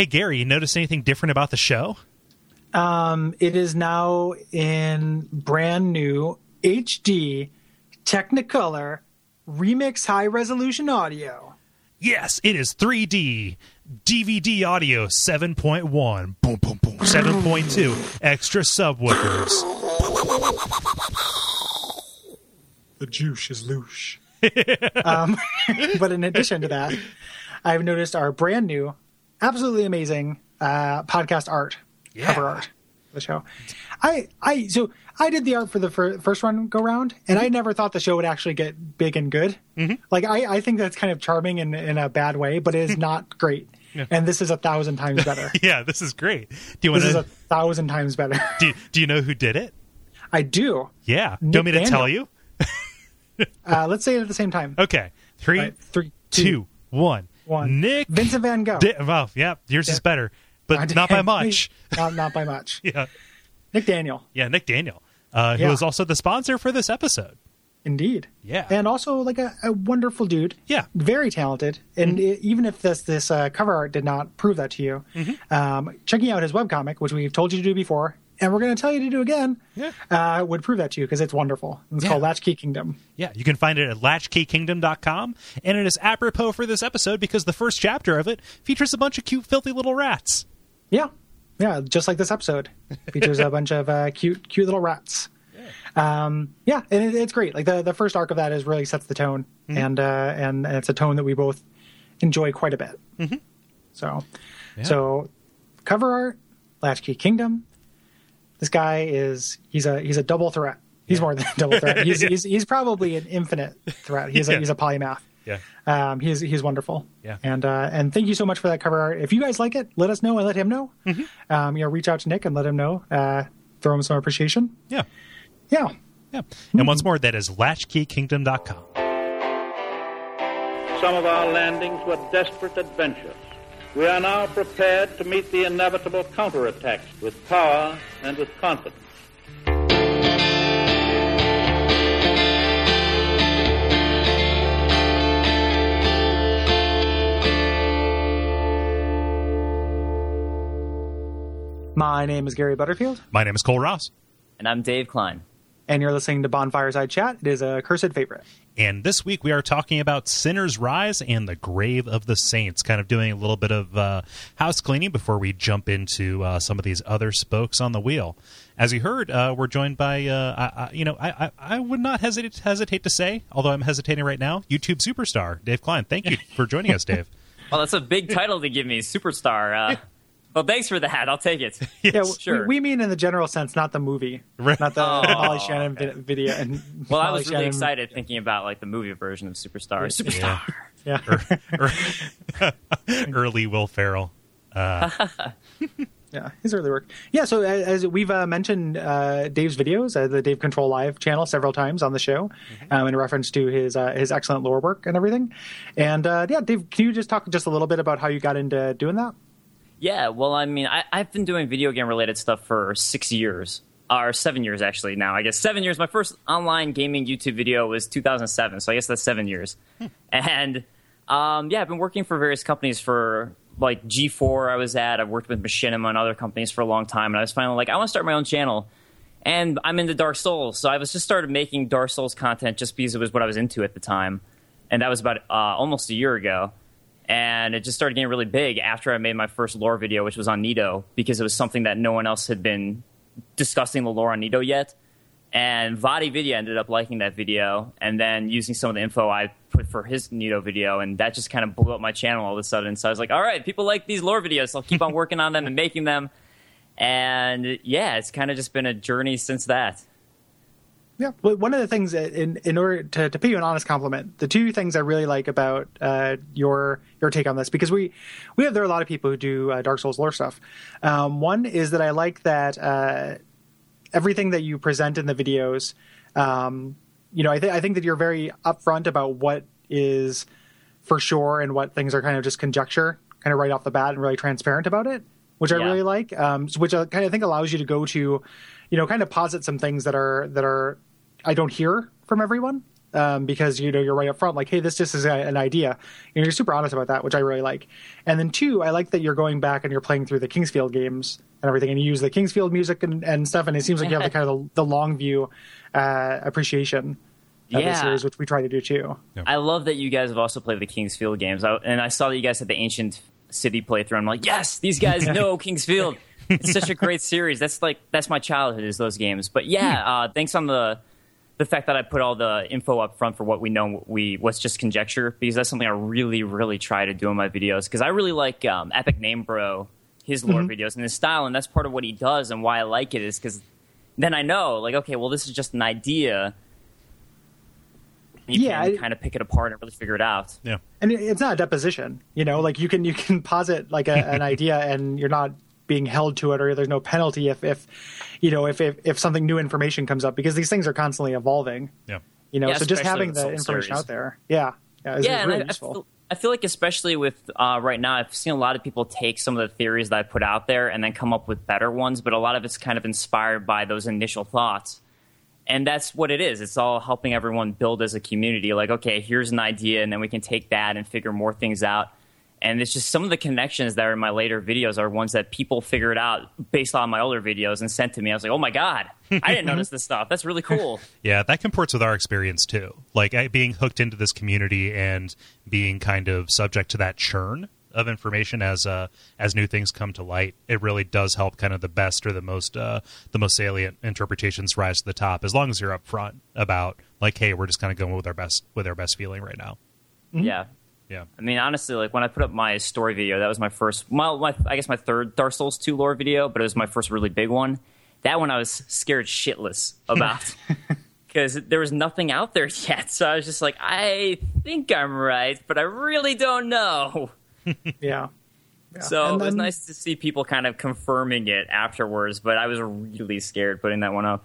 Hey, Gary, you notice anything different about the show? Um, it is now in brand new HD Technicolor Remix High Resolution Audio. Yes, it is 3D DVD audio 7.1. Boom, boom, boom. 7.2. Extra subwoofers. The juice is loose. um, but in addition to that, I've noticed our brand new, absolutely amazing uh, podcast art, Yeah. cover art for the show. I, I, so I did the art for the fir- first one go round, and I never thought the show would actually get big and good. Like I, I think that's kind of charming in in a bad way, but it is not great. And this is a thousand times better. Yeah, this is great. Do you want to this is a thousand times better. Do, do you know who did it? I do. Yeah. Do you Nick want me to Daniel. tell you? Uh, let's say it at the same time. Okay. Three, Right, three, two, one. One. Nick. Vincent Van Gogh. Di- well, yeah, yours is better, but not by much. not, not by much. Yeah. Nick Daniel, Yeah, Nick Daniel, uh, who Yeah. is also the sponsor for this episode. indeed. Yeah. and also like a, a wonderful dude. Yeah. very talented. And i even if this this uh, cover art did not prove that to you, Mm-hmm. um, checking out his webcomic, which we've told you to do before, and we're going to tell you to do again, Yeah. uh, would prove that to you because it's wonderful. It's Yeah. called Latchkey Kingdom. Yeah, you can find it at latchkeykingdom.com, and it is apropos for this episode because the first chapter of it features a bunch of cute, filthy little rats. Yeah, yeah, just like this episode features a bunch of uh, cute, cute little rats. Um, yeah, and it, it's great. Like the the first arc of that is really sets the tone, Mm-hmm. and uh, and it's a tone that we both enjoy quite a bit. Mm-hmm. So, so cover art, Latchkey Kingdom. This guy is he's a he's a double threat. He's Yeah. more than a double threat. He's, he's he's probably an infinite threat. He's Yeah. a he's a polymath. Yeah. Um, he's he's wonderful. Yeah. And uh, and thank you so much for that cover art. If you guys like it, let us know and let him know. Mm-hmm. Um, you know, reach out to Nick and let him know. Uh, throw him some appreciation. Yeah. Yeah. Yeah. And once more, that is latchkeykingdom.com. Some of our landings were desperate adventures. We are now prepared to meet the inevitable counterattacks with power and with confidence. My name is Gary Butterfield, My name is Kole Ross, And I'm Dave Klein. And you're listening to Bonfireside Chat. It is a cursed favorite. and this week we are talking about Sinner's Rise and the Grave of the Saints, kind of doing a little bit of uh, house cleaning before we jump into uh, some of these other spokes on the wheel. As you heard, uh, we're joined by, uh, I, I, you know, I, I, I would not hesitate, hesitate to say, although I'm hesitating right now, YouTube superstar Dave Klein. Thank you for joining us, Dave. Well, that's a big title to give me, superstar. Uh, well, thanks for that. I'll take it. Yeah, Yes. w- sure. we, we mean in the general sense, not the movie, Right. not the Oh, Molly Shannon vi- video. And Well, I Molly was really Shannon- excited thinking about like the movie version of Superstar. Superstar. Yeah. Early Will Ferrell. Yeah, his early work. Yeah, so as, as we've uh, mentioned uh, Dave's videos, uh, the Dave Control Live channel, several times on the show, Mm-hmm. um, in reference to his uh, his excellent lore work and everything. And uh, yeah, Dave, can you just talk just a little bit about how you got into doing that? Yeah, well, I mean, I, I've been doing video game related stuff for six years, or seven years actually now. I guess seven years. My first online gaming YouTube video was 2007, so I guess that's seven years. And um, yeah, I've been working for various companies for like G4. I was at. I've worked with Machinima and other companies for a long time, and I was finally like, I want to start my own channel. And I'm into Dark Souls, so I was just started making Dark Souls content just because it was what I was into at the time, and that was about uh, almost a year ago and it just started getting really big after I made my first lore video, which was on Nito, because it was something that no one else had been discussing the lore on Nito yet. And VaatiVidya ended up liking that video, and then using some of the info I put for his Nito video, and that just kind of blew up my channel all of a sudden. So I was like, all right, people like these lore videos, so I'll keep on working on them and making them. And yeah, it's kind of just been a journey since that. Yeah, well, one of the things that in in order to, to pay you an honest compliment, the two things I really like about uh, your your take on this because we we have there are a lot of people who do uh, Dark Souls lore stuff. Um, one is that I like that uh, everything that you present in the videos. Um, you know, I, th- I think that you're very upfront about what is for sure and what things are kind of just conjecture, kind of right off the bat, and really transparent about it, which I really like. Um, which I kind of think allows you to go to, you know, kind of posit some things that are that are I don't hear from everyone. um, because you know you're right up front, like, hey, this just is a, an idea. You know, you're super honest about that, which I really like. And then two, I like that you're going back and you're playing through the King's Field games and everything, and you use the King's Field music and, and stuff, and it seems like you have the kind of the, the long view uh, appreciation of the series, which we try to do too. I love that you guys have also played the King's Field games, I, and I saw that you guys had the Ancient City playthrough. I'm like, yes, these guys know King's Field. It's such a great series. That's like that's my childhood is those games. But yeah, uh, thanks on the the fact that I put all the info up front for what we know, we what's just conjecture, because that's something I really, really try to do in my videos. Because I really like um, EpicNameBro, his lore videos and his style, and that's part of what he does and why I like it is because then I know, like, okay, well, this is just an idea. You Yeah, can I- kind of pick it apart and really figure it out. Yeah. and it's not a deposition you know like you can you can posit like a, an idea and you're not being held to it or there's no penalty if if you know if if, if something new information comes up because these things are constantly evolving Yeah. you know Yeah, so just having with the information Series. out there yeah yeah, is yeah, and really I, I, useful feel, I feel like especially with uh, right now, I've seen a lot of people take some of the theories that I put out there and then come up with better ones, but a lot of it's kind of inspired by those initial thoughts. And that's what it is. It's all helping everyone build as a community. Like, okay, here's an idea, and then we can take that and figure more things out. And it's just some of the connections that are in my later videos are ones that people figured out based on my older videos and sent to me. I was like, oh my God, I didn't notice this stuff. That's really cool. Yeah, that comports with our experience too. Like I, being hooked into this community and being kind of subject to that churn of information as uh, as new things come to light. It really does help kind of the best or the most uh, the most salient interpretations rise to the top. As long as you're upfront about like, hey, we're just kind of going with our best with our best feeling right now. Yeah. Yeah, I mean, honestly, like when I put up my story video, that was my first, well, my, I guess my third Dark Souls 2 lore video, but it was my first really big one. That one I was scared shitless about because there was nothing out there yet. So I was just like, I think I'm right, but I really don't know. yeah Yeah. So And it was then- nice to see people kind of confirming it afterwards, but I was really scared putting that one up.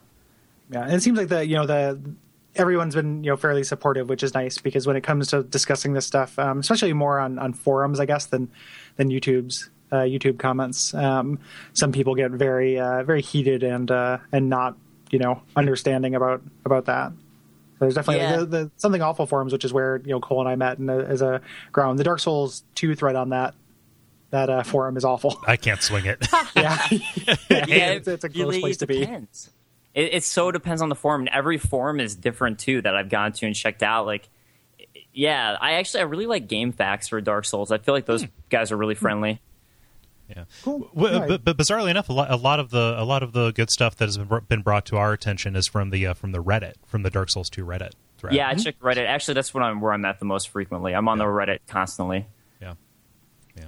Yeah, and it seems like the you know the everyone's been you know fairly supportive, which is nice because when it comes to discussing this stuff, um, especially more on, on forums, I guess than than YouTube's uh, YouTube comments, um, some people get very uh, very heated and uh, and not you know understanding about about that. So there's definitely Yeah. the, the something awful forums, which is where you know Kole and I met and uh, as a ground. The Dark Souls two thread on that that uh, forum is awful. I can't swing it. yeah, yeah, it's, it's a gross really place to be. Depends. It, it so depends on the forum. And every forum is different too that I've gone to and checked out. Like, yeah, I actually I really like GameFAQs for Dark Souls. I feel like those hmm. guys are really hmm. friendly. Yeah. Cool. W- Right. but, but bizarrely enough, a lot, a lot of the a lot of the good stuff that has been brought to our attention is from the uh, from the Reddit, from the Dark Souls 2 Reddit thread. Yeah, I mm-hmm. check Reddit. Actually, that's what I'm where I'm at the most frequently. I'm on the Reddit constantly. yeah.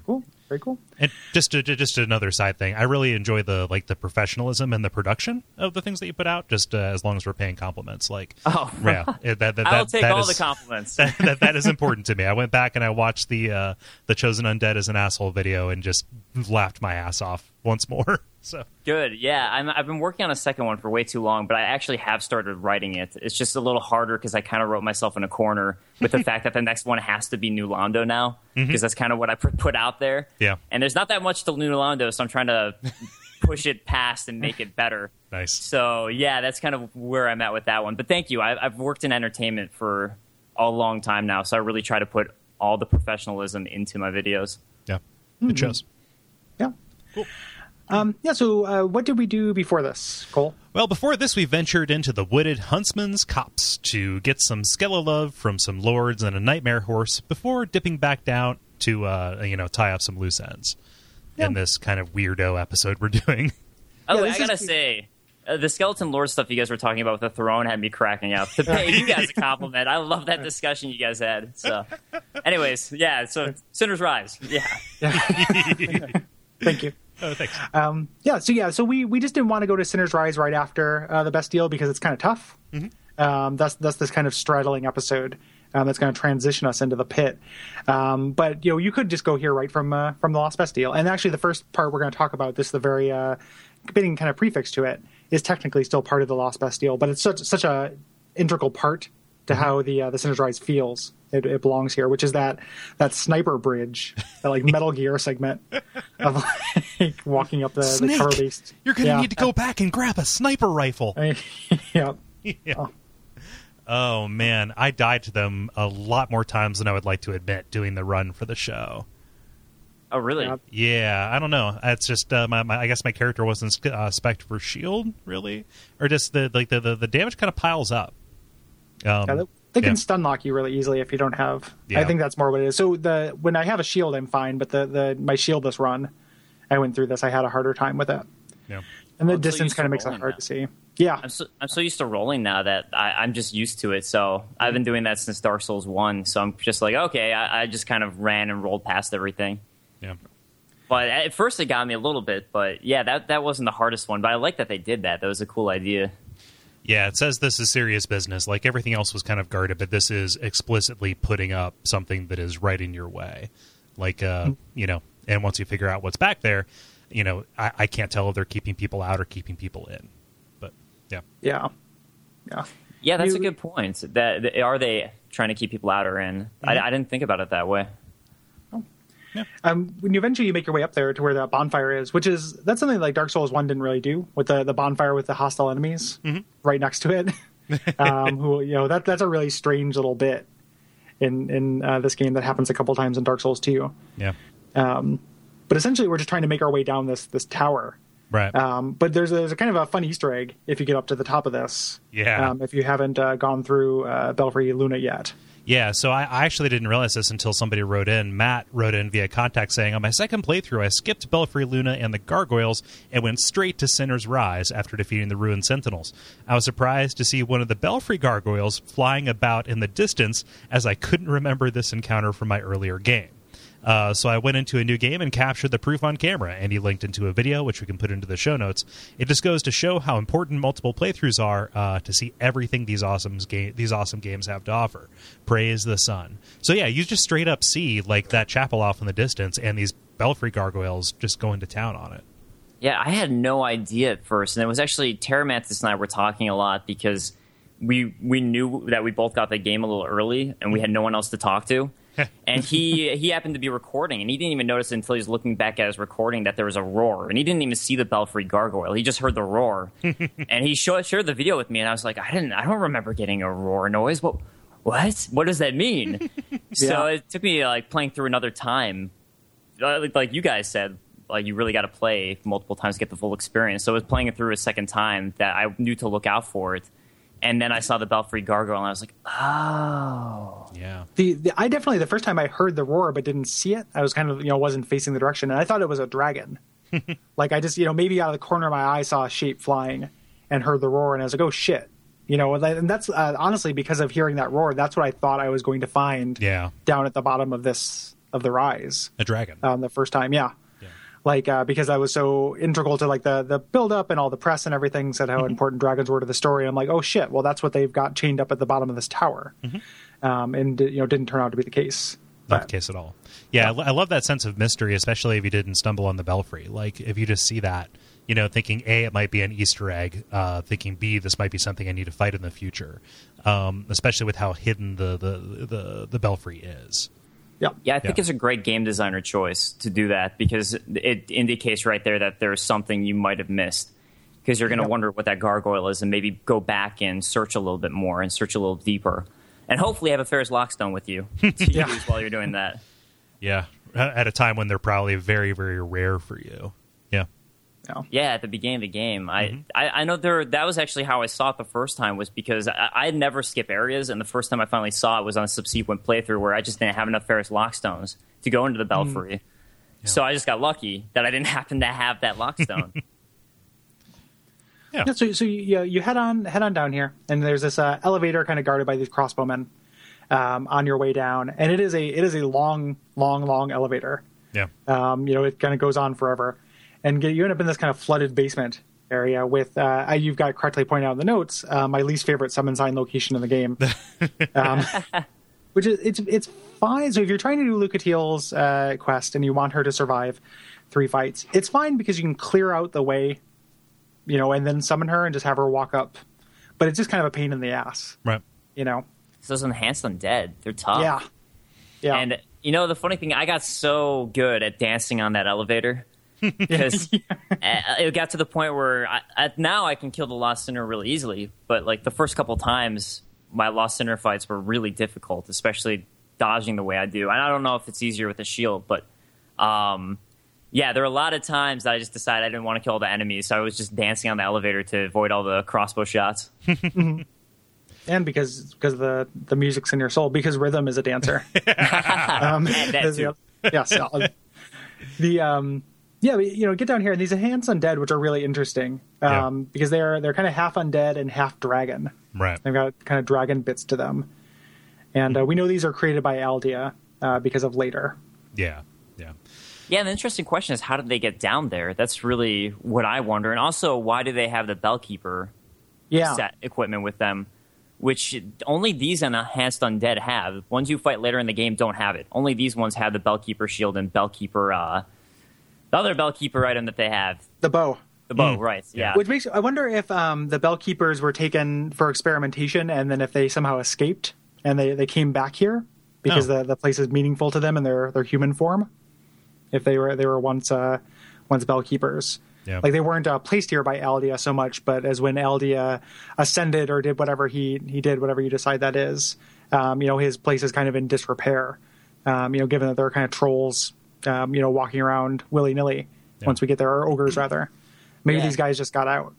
Cool, very cool. And just to, just another side thing, I really enjoy the like the professionalism and the production of the things that you put out. Just uh, as long as we're paying compliments, like Oh. yeah, it- that, that, I'll take that all is- the compliments. that, that, that is important to me. I went back and I watched the uh, the chosen undead as an asshole video and just laughed my ass off once more. So Good. Yeah, I'm, I've been working on a second one for way too long, but I actually have started writing it. It's just a little harder because I kind of wrote myself in a corner with the fact that the next one has to be New Londo now because that's kind of what I put put out there. Yeah. And there's not that much to New Londo, so I'm trying to push it past and make it better. nice. So yeah, that's kind of where I'm at with that one. But thank you. I, I've worked in entertainment for a long time now, so I really try to put all the professionalism into my videos. Yeah, Mm-hmm. it shows. Yeah. Um, yeah. So, uh, what did we do before this, Kole? Well, before this, we ventured into the wooded Huntsman's Copse to get some Skelelove from some lords and a nightmare horse before dipping back down to, uh, you know, tie up some loose ends in this kind of weirdo episode we're doing. Oh, Yeah, I gotta is- say, uh, the skeleton lord stuff you guys were talking about with the throne had me cracking up. To pay you guys a compliment, I love that discussion you guys had. So, anyways, yeah. So, Sinner's Rise, yeah. Thank you. Oh, thanks. Um, yeah. So yeah. So we we just didn't want to go to Sinner's Rise right after uh, the Bastille because it's kind of tough. Um, that's that's this kind of straddling episode. Um, that's going to transition us into the pit, um, but you know you could just go here right from uh, from the Lost Bastille. And actually, the first part we're going to talk about this, the very uh, beginning kind of prefix to it, is technically still part of the Lost Bastille, but it's such such a integral part to how the uh, the Sinner's Rise feels. It, it belongs here, which is that that sniper bridge, that like Metal Gear segment of like walking up the, the Snake, cover based. you're going to Yeah. need to go back and grab a sniper rifle. yeah. yeah. Oh man, I died to them a lot more times than I would like to admit doing the run for the show. Oh, really? Yeah. Yeah, I don't know. It's just uh, my, my I guess my character wasn't sc- uh, spec for shield really, or just the like the the, the damage kind of piles up. Um, Yeah, they- they can yeah. stun lock you really easily if you don't have. Yeah. I think that's more what it is. So the when I have a shield, I'm fine, but the the my shieldless run, I went through this. I had a harder time with it, yeah. and the so distance used to kind of makes it hard now. to see. Yeah, I'm so, I'm so used to rolling now that I, I'm just used to it. So I've been doing that since Dark Souls One. So I'm just like, okay, I, I just kind of ran and rolled past everything. Yeah. But at first it got me a little bit. But yeah, that that wasn't the hardest one. But I like that they did that. That was a cool idea. Yeah, it says this is serious business. Like everything else was kind of guarded, but this is explicitly putting up something that is right in your way. Like, uh, you know, and once you figure out what's back there, you know, I, I can't tell if they're keeping people out or keeping people in. But yeah, yeah, yeah. Yeah, that's You- a good point. That, that- are they trying to keep people out or in? I, I didn't think about it that way. Um, when you eventually you make your way up there to where that bonfire is, which is that's something like Dark Souls One didn't really do with the the bonfire with the hostile enemies right next to it. um, who you know that that's a really strange little bit in in uh, this game that happens a couple times in Dark Souls Two. yeah, But essentially, we're just trying to make our way down this this tower. right. Um, but there's a, there's a kind of a fun Easter egg if you get up to the top of this. Yeah. Um, if you haven't uh, gone through uh, Belfry Luna yet. Yeah, so I, I actually didn't realize this until somebody wrote in. Matt wrote in via contact saying, On my second playthrough, I skipped Belfry Luna and the Gargoyles and went straight to Sinner's Rise after defeating the Ruined Sentinels. I was surprised to see one of the Belfry Gargoyles flying about in the distance as I couldn't remember this encounter from my earlier game. Uh, so I went into a new game and captured the proof on camera, and he linked into a video, which we can put into the show notes. It just goes to show how important multiple playthroughs are uh, to see everything these awesome ga- these awesome games have to offer. Praise the sun. So yeah, you just straight up see like that chapel off in the distance, and these belfry gargoyles just going to town on it. Yeah, I had no idea at first, and it was actually Terramantis and I were talking a lot because we we knew that we both got the game a little early, and we had no one else to talk to. and he he happened to be recording, and he didn't even notice until he was looking back at his recording that there was a roar, and he didn't even see the belfry gargoyle. He just heard the roar, and he showed, shared the video with me, and I was like, I didn't, I don't remember getting a roar noise. What? What? What does that mean? So it took me like playing through another time like, like you guys said, like you really got to play multiple times to get the full experience. So it was playing it through a second time that I knew to look out for it, and then I saw the Belfry Gargoyle, and I was like, oh, Yeah, The, the I definitely the first time I heard the roar but didn't see it, I was kind of you know wasn't facing the direction, and I thought it was a dragon. like I just you know maybe out of the corner of my eye saw a shape flying and heard the roar, and I was like, oh shit, you know, and that's uh, honestly because of hearing that roar, that's what I thought I was going to find yeah, down at the bottom of this of the rise a dragon. um, the first time, yeah. Like uh, because I was so integral to like the the build up and all the press and everything said how important dragons were to the story. I'm like, oh shit, well that's what they've got chained up at the bottom of this tower, um, and you know didn't turn out to be the case. Not But- the case at all. Yeah, I lo- I love that sense of mystery, especially if you didn't stumble on the belfry. Like if you just see that, you know, thinking A, it might be an Easter egg, uh, thinking B, this might be something I need to fight in the future. Um, especially with how hidden the the the, the belfry is. Yeah, yeah. I think Yeah. it's a great game designer choice to do that because it indicates right there that there's something you might have missed. Because you're going to Yep. wonder what that gargoyle is, and maybe go back and search a little bit more and search a little deeper, and hopefully have a Pharros Lockstone with you to Yeah. use while you're doing that. Yeah, at a time when they're probably very very rare for you. Yeah, yeah. Yeah, at the beginning of the game, Mm-hmm. I, I I know there that was actually how I saw it the first time was because I, I never skip areas, and the first time I finally saw it was on a subsequent playthrough where I just didn't have enough Pharros Lockstones to go into the Belfry. So I just got lucky that I didn't happen to have that Lockstone. yeah, Yeah, so so you you head on head on down here, and there's this uh, elevator kind of guarded by these crossbowmen um, on your way down, and it is a it is a long long long elevator. yeah. Um, you know, it kind of goes on forever, and get, you end up in this kind of flooded basement area with uh, you've got correctly pointed out in the notes uh, my least favorite summon sign location in the game, um, which is it's it's fine. So if you're trying to do Lucatiel's uh, quest and you want her to survive three fights, it's fine because you can clear out the way, you know, and then summon her and just have her walk up. But it's just kind of a pain in the ass, Right. you know. So those enhanced undead, they're tough. Yeah, yeah. And you know the funny thing, I got so good at dancing on that elevator because it got to the point where I, I, now I can kill the lost sinner really easily. But like the first couple times, my Lost Sinner fights were really difficult, especially dodging the way I do. And I don't know if it's easier with a shield, but um, yeah, there were a lot of times that I just decided I didn't want to kill all the enemies, so I was just dancing on the elevator to avoid all the crossbow shots. and because because the the music's in your soul because rhythm is a dancer um, And that too. the- yeah the um yeah we, you know get down here and these enhanced undead which are really interesting um because they're they're kind of half undead and half dragon Right. they've got kind of dragon bits to them and uh, we know these are created by Aldia uh, because of later Yeah. Yeah. Yeah, the interesting question is how did they get down there? That's really what I wonder. And also, why do they have the Bellkeeper yeah set equipment with them? Which only these enhanced undead have. Ones you fight later in the game don't have it. Only these ones have the Bellkeeper shield and Bellkeeper, uh, the other Bellkeeper item that they have, the bow the bow. Mm. Right? Yeah. Which makes I wonder if um, the bell keepers were taken for experimentation, and then if they somehow escaped and they, they came back here because Oh. the, the place is meaningful to them in their, their human form. If they were they were once uh, once bell keepers, like they weren't uh, placed here by Aldia so much, but as when Aldia ascended or did whatever he he did, whatever you decide that is, um, you know his place is kind of in disrepair. Um, you know, given that they're kind of trolls, um, you know, walking around willy nilly. Yeah. Once we get there, or ogres rather. Maybe Yeah. these guys just got out.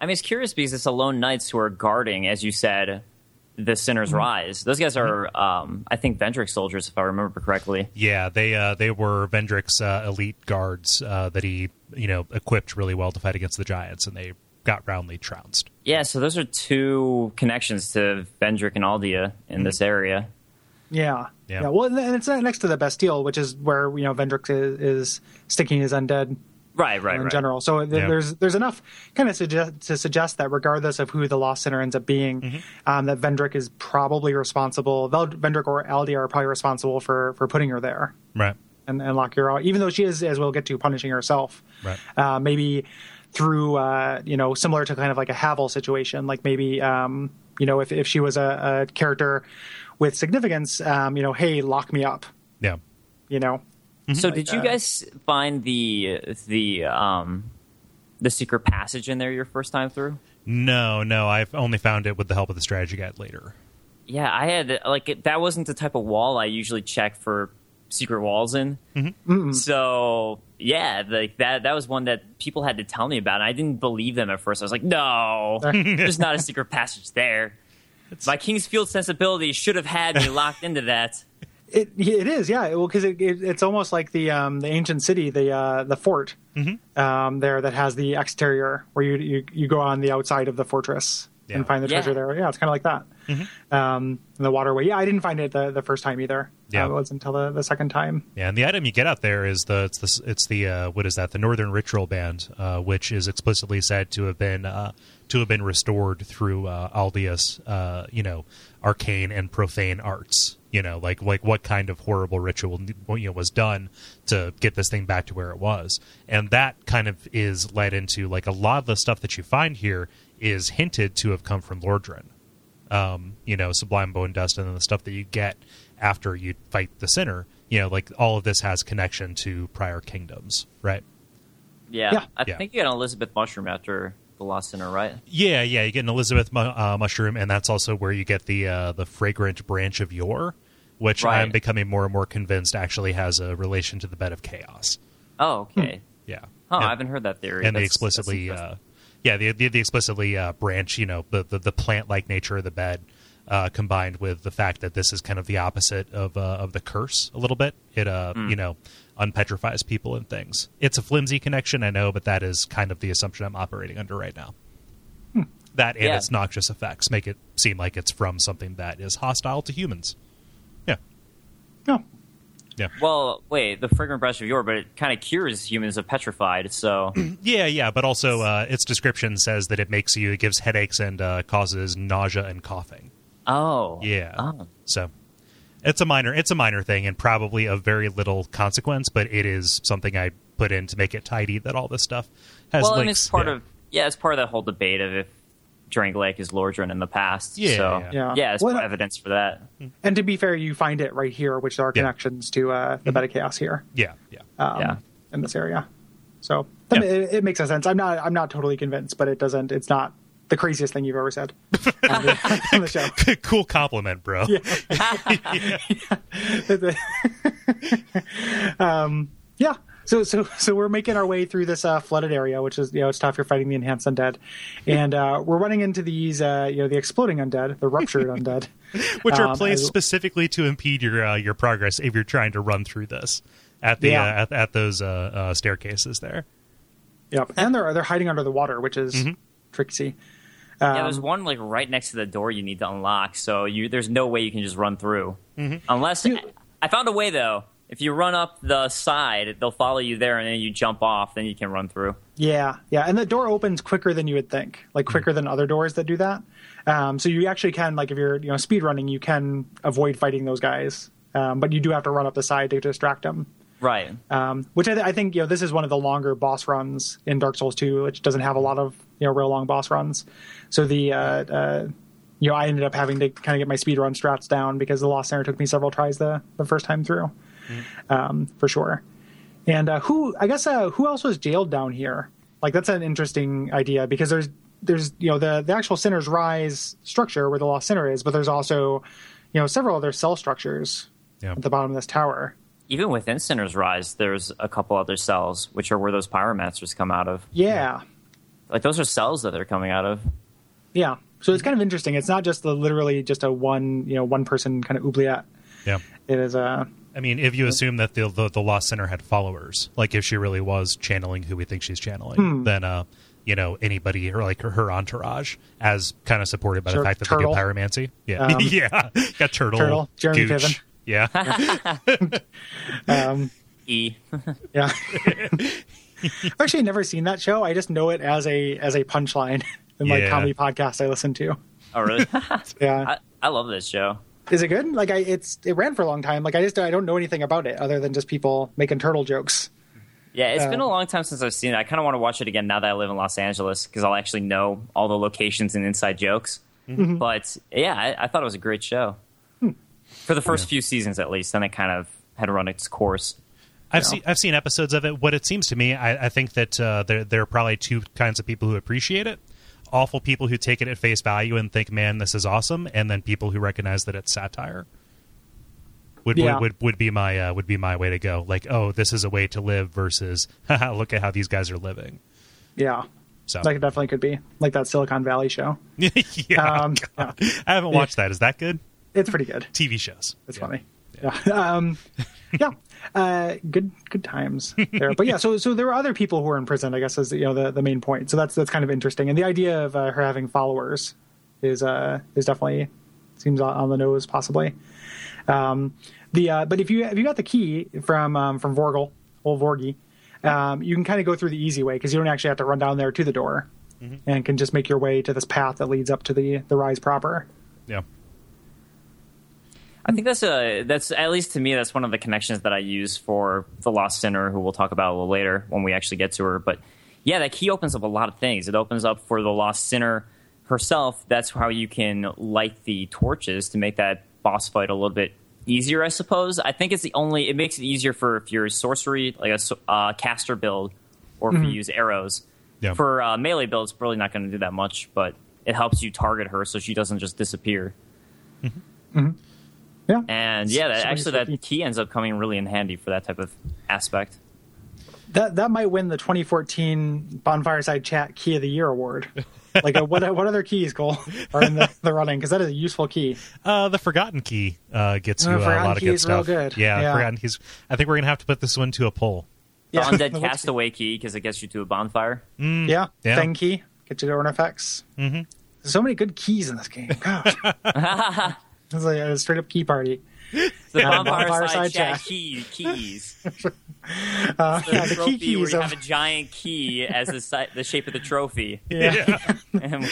I mean, it's curious because it's the lone knights who are guarding, as you said, the Sinner's Rise. Those guys are, um, I think, Vendrick soldiers, if I remember correctly. Yeah, they uh, they were Vendrick's uh, elite guards uh, that he you know equipped really well to fight against the giants, and they got roundly trounced. Yeah, so those are two connections to Vendrick and Aldia in this area. Yeah. Yeah. Well, and it's next to the Bastille, which is where you know Vendrick is, is sticking his undead Right, right, in right. general. So th- Yeah. there's there's enough kind of suggest, to suggest that regardless of who the Lost Sinner ends up being, Mm-hmm. um, that Vendrick is probably responsible. Vel- Vendrick or Aldia are probably responsible for for putting her there Right. and, and lock her out, even though she is, as we'll get to, punishing herself. Right. Uh, maybe through uh, you know similar to kind of like a Havel situation, like maybe um, you know if if she was a, a character with significance, um, you know, hey, lock me up, Yeah. you know. So, did you guys find the the um, the secret passage in there your first time through? No, no, I've only found it with the help of the strategy guide later. Yeah, I had like it, that wasn't the type of wall I usually check for secret walls in. So yeah, like that that was one that people had to tell me about. And I didn't believe them at first. I was like, no, there's not a secret passage there. My King's Field sensibility should have had me locked into that. It it is, yeah. Well, because it, it, it's almost like the um, the ancient city, the uh, the fort um, there that has the exterior where you, you you go on the outside of the fortress Yeah. and find the Yeah. treasure there. Yeah, it's kind of like that. Um, the waterway. Yeah, I didn't find it the, the first time either. Yeah. uh, it wasn't until the, the second time. Yeah, and the item you get out there is the it's the it's the uh, what is that? The Northern Ritual Band, uh, which is explicitly said to have been uh, to have been restored through uh, uh, you know, arcane and profane arts. You know, like like what kind of horrible ritual you know was done to get this thing back to where it was, and that kind of is led into like a lot of the stuff that you find here is hinted to have come from Lordran um, you know, Sublime Bone Dust, and then the stuff that you get after you fight the sinner. You know, like all of this has connection to prior kingdoms, right? Yeah, Yeah. I Yeah. think you get an Elizabeth mushroom after the Lost Sinner, right? Yeah, yeah. You get an Elizabeth mu- uh, mushroom, and that's also where you get the uh, the fragrant branch of yore, which Right. I'm becoming more and more convinced actually has a relation to the bed of chaos. Oh, okay. Yeah. Huh, And- I haven't heard that theory. and they explicitly, uh, interesting. Yeah, the, the the explicitly uh, branch, you know, the the, the plant like nature of the bed, uh, combined with the fact that this is kind of the opposite of uh, of the curse a little bit. It uh, Hmm. you know, unpetrifies people and things. It's a flimsy connection, I know, but that is kind of the assumption I'm operating under right now. That and Yeah. its noxious effects make it seem like it's from something that is hostile to humans. Yeah, No, yeah. Well, wait, the fragrant branch of yore, but it kind of cures humans of petrified. So Yeah, yeah, but also uh, its description says that it makes you, it gives headaches and uh, causes nausea and coughing. Oh. Yeah. Oh. So it's a minor it's a minor thing and probably of very little consequence, but it is something I put in to make it tidy that all this stuff has Well, links. and it's part yeah. of yeah, it's part of that whole debate of if Drangleic is Lordran in the past. Yeah, So yeah. Yeah. yeah, it's Well, evidence for that. and to be fair, you find it right here, which are Yeah. Mm-hmm. connections to uh, the bed of chaos here. Yeah, yeah. um, Yeah. in this area. So I mean, it, it makes a sense. I'm not I'm not totally convinced, but it doesn't. It's not the craziest thing you've ever said on the, on the show. cool compliment, bro. Yeah. So so so we're making our way through this uh, flooded area, which is you know it's tough. You're fighting the enhanced undead, and uh, we're running into these uh, you know the exploding undead, the ruptured undead, Which are Um, placed I- specifically to impede your uh, your progress if you're trying to run through this at the Yeah. uh, at, at those uh, uh, staircases there. Yep. And they're they're hiding under the water, which is Mm-hmm. tricksy. yeah, there's Um, one like right next to the door you need to unlock, so you there's no way you can just run through. Mm-hmm. Unless I found a way though. If you run up the side, they'll follow you there, and then you jump off, then you can run through. Yeah, yeah, and the door opens quicker than you would think, like quicker than other doors that do that. Um, so you actually can, like, if you're you know speed running, you can avoid fighting those guys, um, but you do have to run up the side to distract them. Right. Um, which I, I think you know this is one of the longer boss runs in Dark Souls 2, which doesn't have a lot of you know real long boss runs. So the uh, uh, you know I ended up having to kind of get my speed run strats down because the Lost Sinner took me several tries the the first time through, um, for sure. And uh, who I guess uh, who else was jailed down here? Like that's an interesting idea because there's there's you know the the actual Sinner's Rise structure where the Lost Sinner is, but there's also you know several other cell structures Yeah. at the bottom of this tower. Even within Sinner's Rise, there's a couple other cells, which are where those pyromancers come out of. Yeah. Like those are cells that they're coming out of. Yeah. So it's kind of interesting. It's not just the literally just a one, you know, one person kind of oubliette. Yeah. It is a I mean, if you assume that the, the the lost sinner had followers, like if she really was channeling who we think she's channeling, Hmm. then uh, you know, anybody or like her, her entourage, as kind of supported by Sure, the fact that Turtle. they do pyromancy. Yeah, Um, yeah, got turtle, Turtle, Jeremy Gooch. Piven. Yeah, um E. yeah. I've actually never seen that show. I just know it as a as a punchline in like Yeah. comedy podcasts I listen to. Oh, really? Yeah. I, I love this show. Is it good? Like I it's it ran for a long time. Like I just I don't know anything about it other than just people making turtle jokes. Yeah, it's Uh, been a long time since I've seen it. I kind of want to watch it again now that I live in Los Angeles because I'll actually know all the locations and inside jokes. Mm-hmm. But yeah, I, I thought it was a great show Hmm. for the first few seasons, at least. Then it kind of had run its course. I've Yeah. seen I've seen episodes of it. What it seems to me, I, I think that uh, there there are probably two kinds of people who appreciate it. Awful people who take it at face value and think, "Man, this is awesome," and then people who recognize that it's satire. Would Yeah. would, would would be my uh, would be my way to go. Like, oh, this is a way to live versus, haha, look at how these guys are living. Yeah. So it definitely could be. Like that Silicon Valley show. yeah, Um, God. I haven't watched that. Is that good? It's pretty good. TV shows. It's Yeah. funny. Yeah. Um, yeah. Uh, good good times there. But yeah, so so there were other people who were in prison, I guess is you know the, the main point. So that's that's kind of interesting. And the idea of uh, her having followers is uh is definitely seems on, the nose possibly. Um the uh but if you if you got the key from um from Vorgel, old Vorgi, um you can kind of go through the easy way because you don't actually have to run down there to the door and can just make your way to this path that leads up to the the rise proper. Yeah. I think that's a that's at least to me that's one of the connections that I use for the Lost Sinner, who we'll talk about a little later when we actually get to her. But yeah, that key opens up a lot of things. It opens up for the Lost Sinner herself. That's how you can light the torches to make that boss fight a little bit easier. I suppose. I think it's the only. It makes it easier for if you're sorcery like a uh, caster build, or if you use arrows. Yeah. For uh, melee build, it's probably not going to do that much, but it helps you target her so she doesn't just disappear. Yeah. And yeah, that, actually, that key ends up coming really in handy for that type of aspect. That that might win the 2014 Bonfireside Chat Key of the Year award. Like, uh, what what other keys, Kole, are in the, the running? Because that is a useful key. Uh, the Forgotten Key uh, gets you Uh, a Forgotten lot of good is real stuff. good. Yeah, Yeah. Forgotten Keys. I think we're gonna have to put this one to a poll. The undead castaway key because it gets you to a bonfire. Yeah, Mm, Yeah. Fang Key, get you to Ornifex. Mm-hmm. So many good keys in this game. Gosh. it's like a straight up key party. The Yeah, bonfire, bonfire side side chat chat. key keys. Uh, The yeah, the trophy key where keys you of have a giant key as the si- the shape of the trophy. yeah, And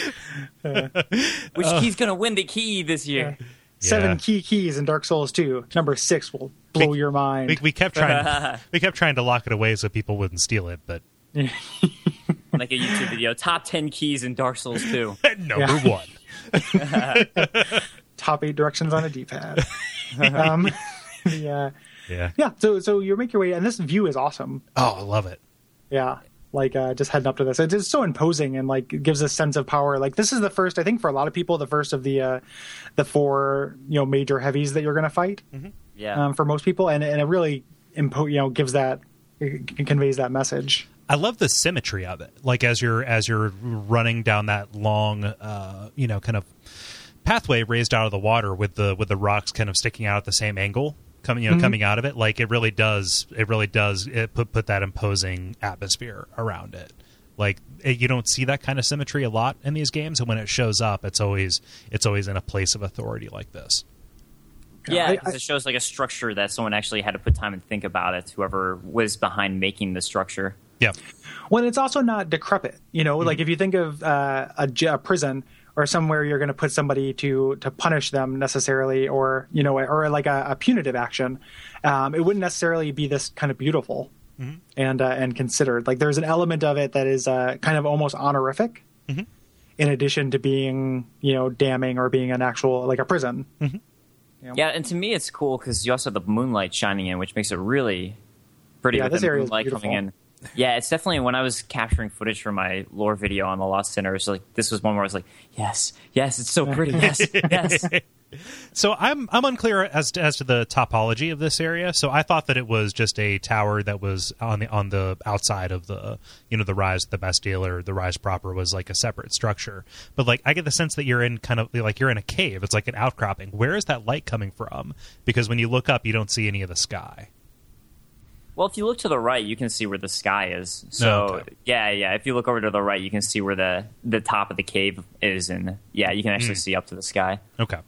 Which key's gonna win the key this year? seven Yeah. key keys in Dark Souls 2. Number six will blow We- your mind. We, we kept trying. we kept trying to lock it away so people wouldn't steal it, but Like a YouTube video, top ten keys in Dark Souls 2. number one. Top eight directions on a D-pad. um, the, uh, Yeah. yeah, so so you make your way, and this view is awesome. Oh, I love it. Yeah. like uh, just heading up to this. It's just so imposing and like gives a sense of power. Like this is the first, I think, for a lot of people, the first of the uh, the four you know major heavies that you're going to fight. Yeah. Um, for most people, and and it really impo- you know gives that it conveys that message. I love the symmetry of it. Like as you're as you're running down that long, uh, you know, kind of pathway raised out of the water with the with the rocks kind of sticking out at the same angle, coming you know coming out of it. Like it really does. It really does. It put put that imposing atmosphere around it. Like it, you don't see that kind of symmetry a lot in these games, and when it shows up, it's always it's always in a place of authority like this. Yeah, I- I- it shows like a structure that someone actually had to put time and think about it. Whoever was behind making the structure. Yeah, Well, it's also not decrepit. You know, like if you think of uh, a, j- a prison or somewhere you're going to put somebody to to punish them necessarily, or you know, or like a, a punitive action, um, it wouldn't necessarily be this kind of beautiful and uh, and considered. Like there's an element of it that is uh, kind of almost honorific, in addition to being you know damning or being an actual like a prison. Yeah, and to me it's cool because you also have the moonlight shining in, which makes it really pretty. Yeah, with this the area is moonlight coming in. Yeah, it's definitely when I was capturing footage for my lore video on the Lost Sinner. It's like this was one where I was like, yes, yes, it's so pretty. Yes, yes. So I'm I'm unclear as to, as to the topology of this area. So I thought that it was just a tower that was on the on the outside of the you know the rise the Bastille or the rise proper was like a separate structure. But like I get the sense that you're in kind of like you're in a cave. It's like an outcropping. Where is that light coming from? Because when you look up, you don't see any of the sky. Well, if you look to the right, you can see where the sky is. So Oh, okay. yeah, yeah. If you look over to the right, you can see where the the top of the cave is, and yeah, you can Hmm. actually see up to the sky. Okay.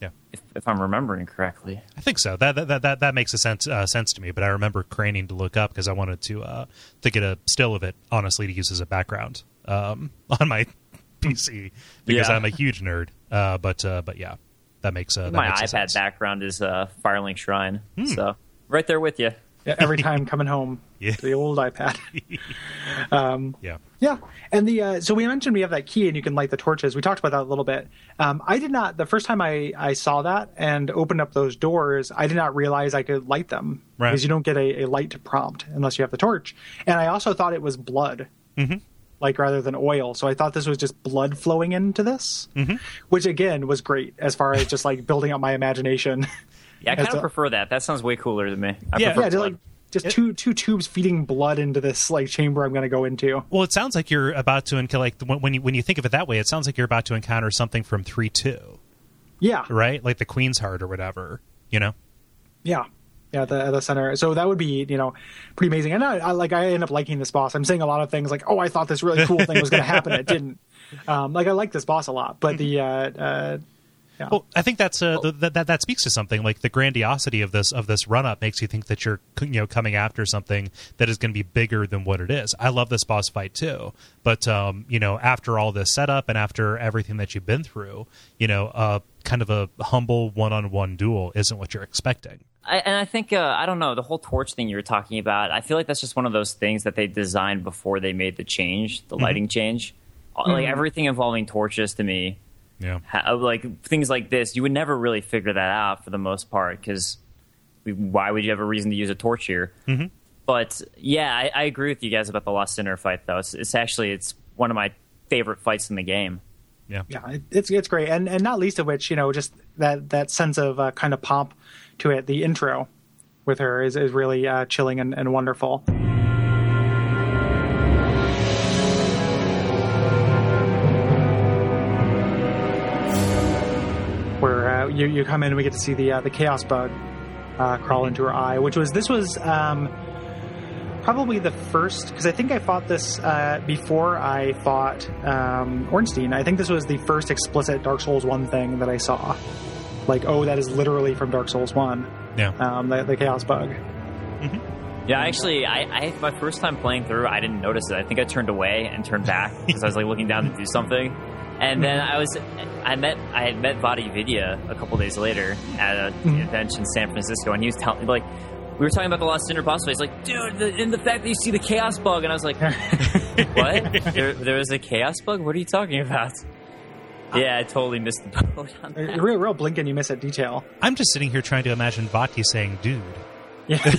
Yeah, If, if I'm remembering correctly. I think so. That that that that makes a sense uh, sense to me. But I remember craning to look up because I wanted to uh, to get a still of it, honestly, to use as a background um, on my PC because Yeah. I'm a huge nerd. Uh, but uh, but yeah, that makes uh, that my makes a iPad sense. background is uh, Firelink Shrine, Hmm. so right there with you. Every time coming home Yeah. to the old iPad. Yeah, Yeah, and the uh, so we mentioned we have that key and you can light the torches. We talked about that a little bit. Um, I did not the first time I I saw that and opened up those doors. I did not realize I could light them Right. because you don't get a, a light to prompt unless you have the torch. And I also thought it was blood, mm-hmm. like rather than oil. So I thought this was just blood flowing into this, mm-hmm. which again was great as far as just like building up my imagination. Yeah, I kind of prefer that. That sounds way cooler to me. I Yeah. prefer yeah, just like just two two tubes feeding blood into this like chamber I'm going to go into. Well, it sounds like you're about to encounter like when when you when you think of it that way, it sounds like you're about to encounter something from three two, Yeah, right? Like the Queen's Heart or whatever. You know? Yeah, yeah, at the at the center. So that would be you know pretty amazing. And I, I like I end up liking this boss. I'm saying a lot of things like, oh, I thought this really cool thing was going to happen. It didn't. Um, like I like this boss a lot, but the uh, uh, yeah. Well, I think that's uh, th- that, that that speaks to something like the grandiosity of this of this run up makes you think that you're you know coming after something that is going to be bigger than what it is. I love this boss fight too, but um, you know after all this setup and after everything that you've been through, you know, uh, kind of a humble one on one duel isn't what you're expecting. I, and I think uh, I don't know the whole torch thing you were talking about. I feel like that's just one of those things that they designed before they made the change, the lighting change. Uh, Like everything involving torches to me, Yeah, ha- like things like this, you would never really figure that out for the most part because why would you have a reason to use a torch here? Mm-hmm. But yeah, I, I agree with you guys about the Lost Sinner fight though. It's, it's actually it's one of my favorite fights in the game. yeah, yeah, it, it's it's great, and and not least of which you know just that that sense of uh, kind of pomp to it. The intro with her is is really uh, chilling and, and wonderful. Uh, you you come in and we get to see the uh, the chaos bug uh, crawl into her eye, which was this was um, probably the first because I think I fought this uh, before I fought um, Ornstein. I think this was the first explicit Dark Souls one thing that I saw. Like, oh, that is literally from Dark Souls one, yeah. um, the, the chaos bug. Yeah, actually, I, I my first time playing through, I didn't notice it. I think I turned away and turned back because I was like looking down to do something, and then I was, I met, I had met VaatiVidya a couple days later at a event in San Francisco, and he was telling me like. We were talking about the Lost Sinner boss fight. He's like, dude, the, and the fact that you see the chaos bug, and I was like, what? There, there was a chaos bug? What are you talking about? Yeah, I totally missed the boat on that. A real, real blink and you miss at detail. I'm just sitting here trying to imagine Vaati saying, "Dude." Yeah,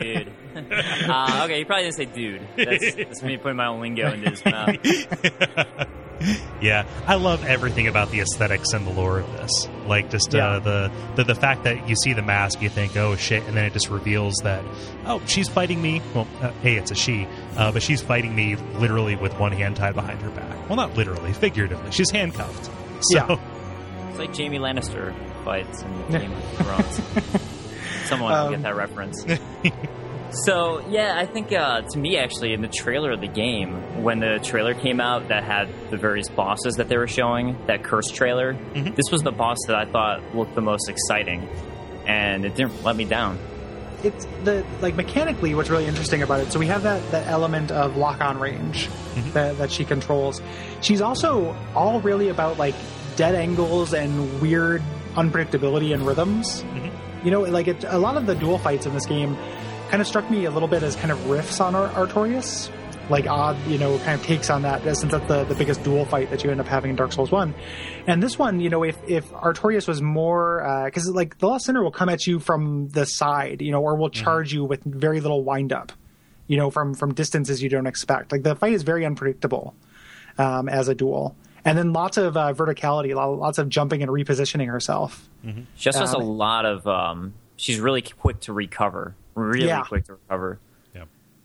dude. uh, okay, you probably didn't say dude. That's, that's me putting my own lingo into his mouth. Yeah, I love everything about the aesthetics and the lore of this. Like just uh, Yeah. the, the the fact that you see the mask, you think, "Oh shit," and then it just reveals that, "Oh, she's fighting me." Well, uh, hey, it's a she, uh, but she's fighting me literally with one hand tied behind her back. Well, not literally, figuratively. She's handcuffed. So, Yeah. It's like Jaime Lannister fights in Yeah. Game of Thrones. Someone will Um, get that reference. so yeah, I think uh, to me actually in the trailer of the game, when the trailer came out that had the various bosses that they were showing, that curse trailer, Mm-hmm. this was the boss that I thought looked the most exciting, and it didn't let me down. it's the like mechanically what's really interesting about it so we have that that element of lock on range that, that she controls she's also all really about like dead angles and weird unpredictability and rhythms you know like it, a lot of the dual fights in this game kind of struck me a little bit as kind of riffs on Ar- artorias like odd you know kind of takes on that since that's the, the biggest duel fight that you end up having in dark souls 1 and this one you know if if artorias was more because like the lost sinner will come at you from the side you know or will charge you with very little wind up you know from from distances you don't expect. Like the fight is very unpredictable um, as a duel. And then lots of uh, verticality lots of jumping and repositioning herself. She also has a Um, lot of. Um, she's really quick to recover. Really Yeah. quick to recover. yeah.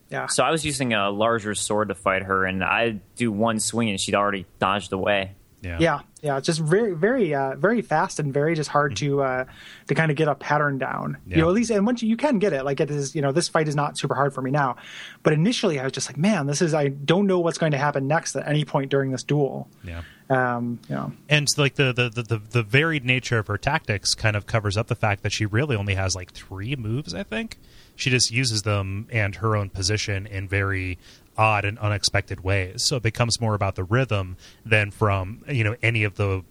yeah. So I was using a larger sword to fight her, and I do one swing, and she'd already dodged away. yeah, yeah. Yeah. It's just very very uh very fast and very just hard to uh to kind of get a pattern down. You know at least and once you, you can get it like it is you know this fight is not super hard for me now. But initially i was just like man this is i don't know what's going to happen next at any point during this duel. Yeah. um you know and like the, the the, the the varied nature of her tactics kind of covers up the fact that she really only has like three moves i think she just uses them and her own position in very odd and unexpected ways. So it becomes more about the rhythm than from you know any of the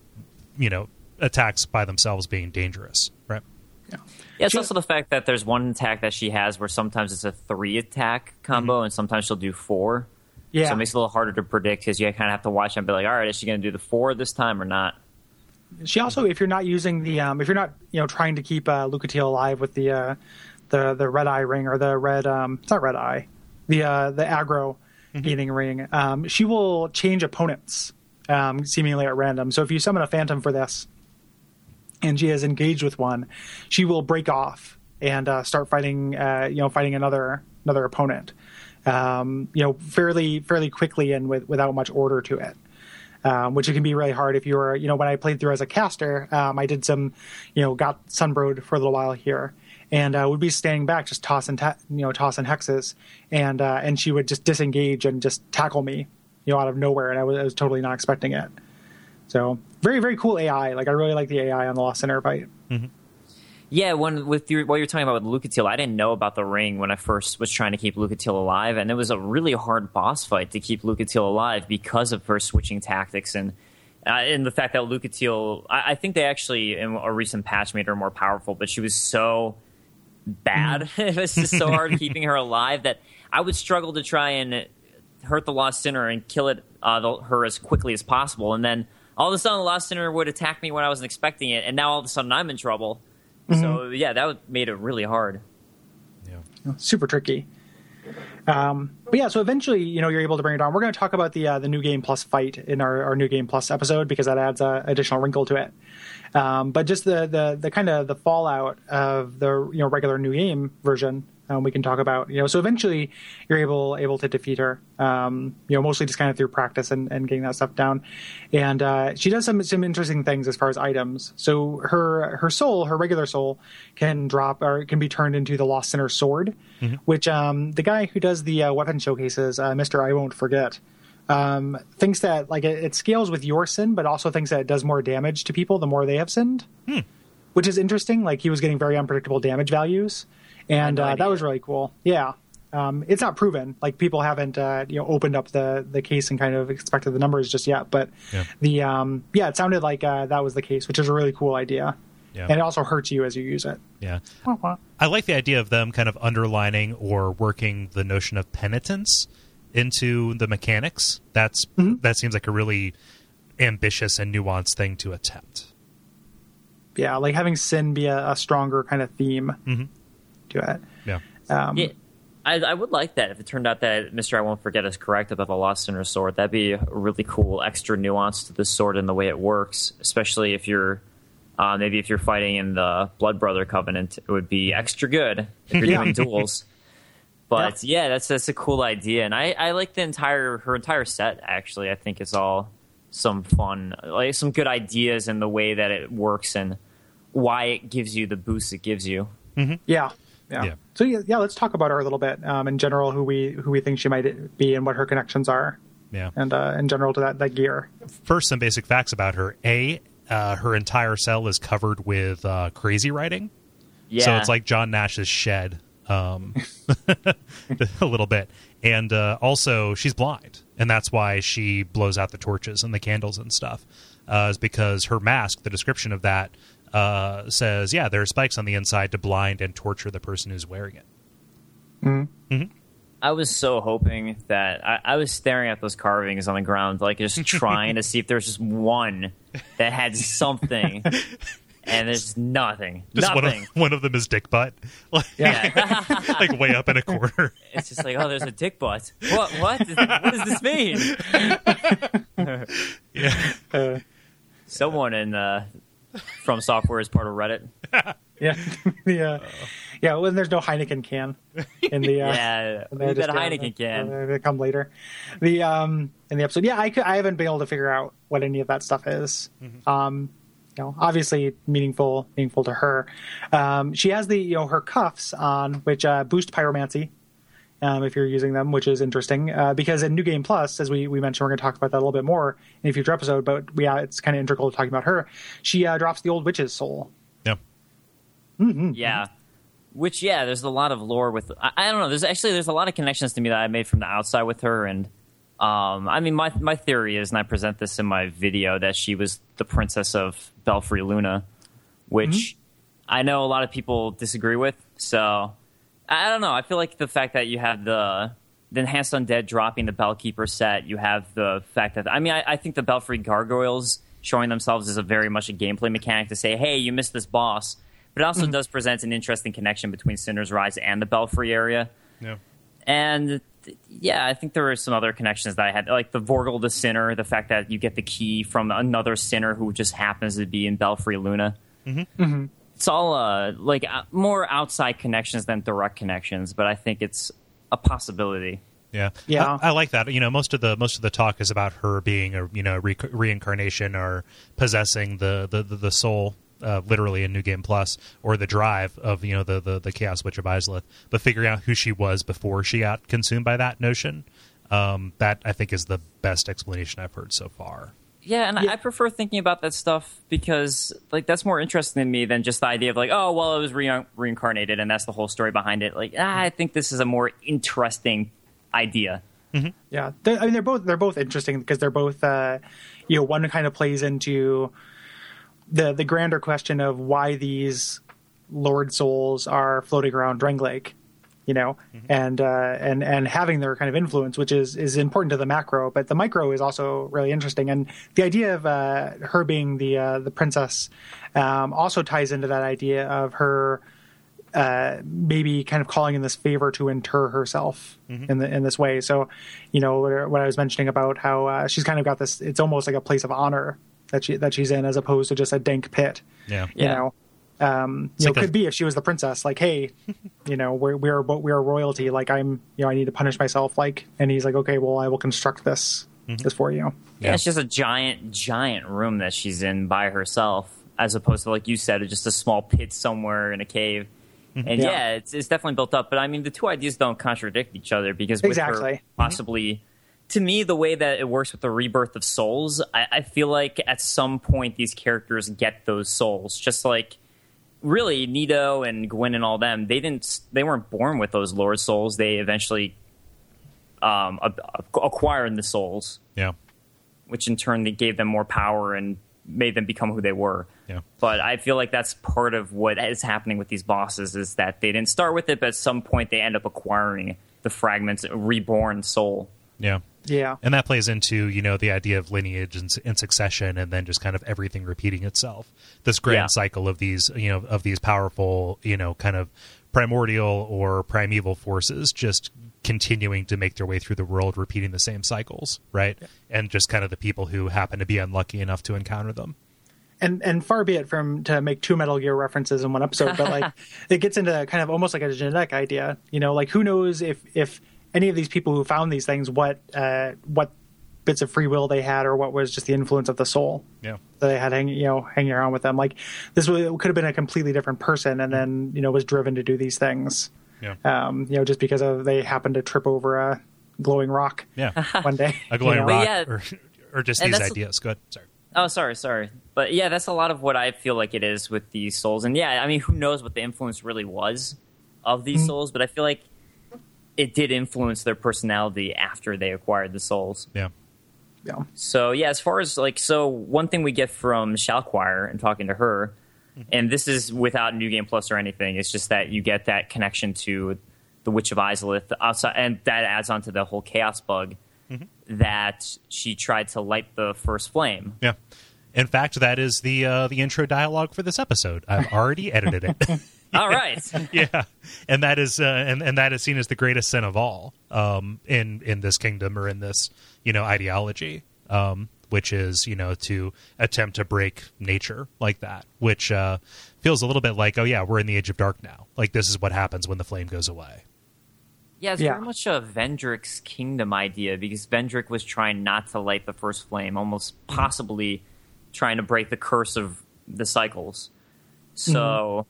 you know attacks by themselves being dangerous right? Yeah. Yeah, it's She- also the fact that there's one attack that she has where sometimes it's a three attack combo, and sometimes she'll do four. yeah. So it makes it a little harder to predict because you kind of have to watch and be like, all right, is she going to do the four this time or not? she also if you're not using the um if you're not you know trying to keep uh lucatiel alive with the uh the the red eye ring or the red um it's not red eye the uh the aggro gaining ring um she will change opponents um seemingly at random. So if you summon a phantom for this and she is engaged with one she will break off and uh start fighting uh you know fighting another another opponent um you know fairly fairly quickly and with without much order to it um, which it can be really hard if you're, you know, when I played through as a caster, um, I did some, you know, got sunbrode for a little while here, and uh, would be standing back, just tossing, ta- you know, tossing hexes, and uh, and she would just disengage and just tackle me, you know, out of nowhere, and I was, I was totally not expecting it. So very very cool AI. Like I really like the AI on the Lost Sinner fight. Yeah, when with your, what you're talking about with Lucatiel, I didn't know about the ring when I first was trying to keep Lucatiel alive, and it was a really hard boss fight to keep Lucatiel alive because of her switching tactics and uh, and the fact that Lucatiel, I, I think they actually in a recent patch made her more powerful, but she was so bad, it was just so hard keeping her alive that I would struggle to try and hurt the Lost Sinner and kill it uh, the, her as quickly as possible, and then all of a sudden the Lost Sinner would attack me when I wasn't expecting it, and now all of a sudden I'm in trouble. So yeah, that made it really hard. yeah super tricky. Um, but yeah, so eventually, you know, you're able to bring it on. We're going to talk about the uh, the new game plus fight in our, our new game plus episode because that adds a additional wrinkle to it. Um, but just the the the kind of the fallout of the you know regular new game version, um, we can talk about. You know, so eventually you're able able to defeat her. Um, you know, mostly just kind of through practice and, and getting that stuff down. And uh, she does some some interesting things as far as items. So her her soul, her regular soul, can drop or can be turned into the Lost Sinner sword, which um, the guy who does the uh, weapon showcases, uh, Mister I won't forget um, thinks that like it, it scales with your sin, but also thinks that it does more damage to people the more they have sinned, which is interesting. Like he was getting very unpredictable damage values, and no uh, that was really cool. Yeah, um, it's not proven. Like people haven't uh, you know opened up the the case and kind of expected the numbers just yet, but Yeah. the um, yeah, it sounded like uh, that was the case, which is a really cool idea. Yeah. And it also hurts you as you use it. yeah I like the idea of them kind of underlining or working the notion of penitence into the mechanics. That's that seems like a really ambitious and nuanced thing to attempt. Yeah, like having sin be a, a stronger kind of theme Mhm. to it. Yeah. Um, Yeah. I, I would like that if it turned out that Mister I won't forget is correct about the Lost Sinner sword. That'd be a really cool extra nuance to the sword and the way it works, especially if you're uh, maybe if you're fighting in the Blood Brother Covenant, it would be extra good if you're Yeah. doing duels. But yeah, that's that's a cool idea, and I, I like the entire her entire set. Actually, I think it's all some fun, like some good ideas in the way that it works and why it gives you the boost it gives you. Yeah. Yeah. Yeah. So yeah, yeah, let's talk about her a little bit. Um, in general, who we who we think she might be and what her connections are, Yeah. and uh, in general to that that gear. First, some basic facts about her. A, uh, her entire cell is covered with uh, crazy writing. Yeah, So it's like John Nash's shed, um, a little bit. And uh, also, she's blind, and that's why she blows out the torches and the candles and stuff. Uh, is because her mask, the description of that uh, says, yeah, there are spikes on the inside to blind and torture the person who's wearing it. I was so hoping that I, I was staring at those carvings on the ground, like just trying to see if there's just one that had something, and there's nothing, Just one of, nothing. one of them is dick butt, like, Yeah, like way up in a corner. it's just like, oh, there's a dick butt. What? What? What does this mean? yeah. Uh, Someone in uh, from software is part of Reddit. yeah. yeah. Yeah. Well, there's no Heineken can in the. Uh, Yeah, They're leave that just, uh, Heineken can. They come later. The um in the episode, yeah, I could, I haven't been able to figure out what any of that stuff is. Mm-hmm. Um, you know, obviously meaningful, meaningful to her. Um, she has the you know her cuffs on, which uh, boost pyromancy. Um, if you're using them, which is interesting, uh, because in New Game Plus, as we, we mentioned, we're going to talk about that a little bit more in a future episode. But yeah, it's kind of integral to talking about her. She uh, drops the old witch's soul. Yeah. Yeah. Which yeah, there's a lot of lore with I, I don't know, there's actually there's a lot of connections to me that I made from the outside with her and um I mean my my theory is and I present this in my video that she was the princess of Belfry Luna, which I know a lot of people disagree with. So I don't know. I feel like the fact that you have the the enhanced undead dropping the Bellkeeper set, you have the fact that I mean I, I think the Belfry gargoyles showing themselves is a very much a gameplay mechanic to say, hey, you missed this boss. But it also does present an interesting connection between Sinner's Rise and the Belfry area. Yeah. And yeah, I think there were some other connections that I had, like the Vorgel the Sinner, the fact that you get the key from another sinner who just happens to be in Belfry Luna. Mm-hmm. It's all uh, like uh, more outside connections than direct connections, but I think it's a possibility. Yeah, Yeah. I, I like that. You know, most of the most of the talk is about her being a you know re- reincarnation or possessing the the the, the soul, uh, literally in New Game Plus, or the drive of you know the the, the Chaos Witch of Izalith. But figuring out who she was before she got consumed by that notion, um, that I think is the best explanation I've heard so far. Yeah, and I I prefer thinking about that stuff because like that's more interesting to me than just the idea of like, oh, well, it was re- reincarnated and that's the whole story behind it. Like, ah, I think this is a more interesting idea. Yeah, they I mean they're both they're both interesting because they're both uh, you know one kind of plays into the the grander question of why these Lord souls are floating around Drangleic, you know, and uh, and and having their kind of influence, which is is important to the macro, but the micro is also really interesting. And the idea of uh, her being the uh, the princess um, also ties into that idea of her uh, maybe kind of calling in this favor to inter herself in the in this way. So, you know, what, what I was mentioning about how uh, she's kind of got this. It's almost like a place of honor that she that she's in, as opposed to just a dank pit. Yeah, You Yeah. know, um, you know, like a- could be if she was the princess. Like, hey, you know, we're we are we are royalty. Like, I'm, you know, I need to punish myself. Like, and he's like, okay, well, I will construct this mm-hmm. this for you. Yeah. Yeah. it's just a giant, giant room that she's in by herself, as opposed to like you said, just a small pit somewhere in a cave. Mm-hmm. And Yeah. yeah, it's, it's definitely built up. But I mean, the two ideas don't contradict each other because with Exactly. her possibly, to me, the way that it works with the rebirth of souls, I, I feel like at some point these characters get those souls, just like. Really, Nito and Gwyn and all them, they didn't. They weren't born with those Lord souls. They eventually um, acquired the souls yeah, which in turn they gave them more power and made them become who they were. yeah. But I feel like that's part of what is happening with these bosses is that they didn't start with it, but at some point they end up acquiring the fragments, reborn soul. Yeah. Yeah. And that plays into, you know, the idea of lineage and, and succession and then just kind of everything repeating itself. This grand Yeah. cycle of these, you know, of these powerful, you know, kind of primordial or primeval forces just continuing to make their way through the world, repeating the same cycles, right? And just kind of the people who happen to be unlucky enough to encounter them. and and far be it from to make two Metal Gear references in one episode, but like it gets into kind of almost like a genetic idea. You know, like who knows if if any of these people who found these things, what uh, what bits of free will they had, or what was just the influence of the soul Yeah. that they had hanging you know hanging around with them. Like this was, could have been a completely different person, and then you know was driven to do these things. Yeah. Um, you know, just because of they happened to trip over a glowing rock Yeah. one day. A glowing you know? rock yeah. or, or just And these ideas. Go ahead. Sorry. Oh, sorry, sorry. But yeah, that's a lot of what I feel like it is with these souls. And yeah, I mean, who knows what the influence really was of these souls, but I feel like it did influence their personality after they acquired the souls. Yeah. Yeah. So yeah, as far as like, so one thing we get from Shalquoir and talking to her, and this is without New Game Plus or anything. It's just that you get that connection to the Witch of Izalith outside, and that adds on to the whole chaos bug that she tried to light the first flame. Yeah. In fact, that is the uh, the intro dialogue for this episode. I've already edited it. All right. yeah, and that is uh, and and that is seen as the greatest sin of all um, in in this kingdom or in this you know ideology, um, which is you know to attempt to break nature like that, which uh, feels a little bit like oh yeah we're in the age of dark now. Like this is what happens when the flame goes away. Yeah, it's Yeah. very much a Vendrick's kingdom idea because Vendrick was trying not to light the first flame, almost possibly trying to break the curse of the cycles. So,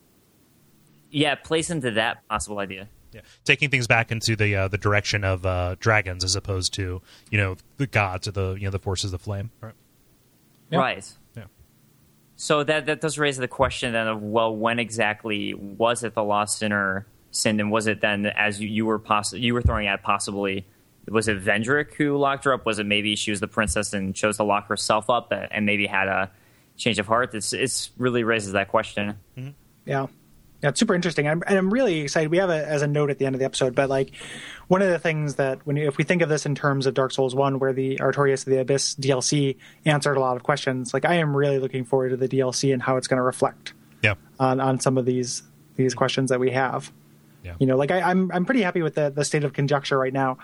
yeah, it plays into that possible idea. Yeah. Taking things back into the uh, the direction of uh, dragons as opposed to you know the gods or the you know the forces of flame. Right. Yeah. Right. Yeah. So that that does raise the question then of well, when exactly was it the lost sinner sinned, and was it then as you, you were poss- you were throwing at possibly was it Vendrick who locked her up? Was it maybe she was the princess and chose to lock herself up and maybe had a change of heart? It's it's really raises that question. Yeah. Yeah, it's super interesting. I'm, and I'm really excited. We have it as a note at the end of the episode, but like one of the things that when if we think of this in terms of Dark Souls 1 where the Artorias of the Abyss DLC answered a lot of questions, like I am really looking forward to the DLC and how it's going to reflect Yeah. on on some of these these questions that we have. Yeah. You know, like I, I'm I'm pretty happy with the, the state of conjecture right now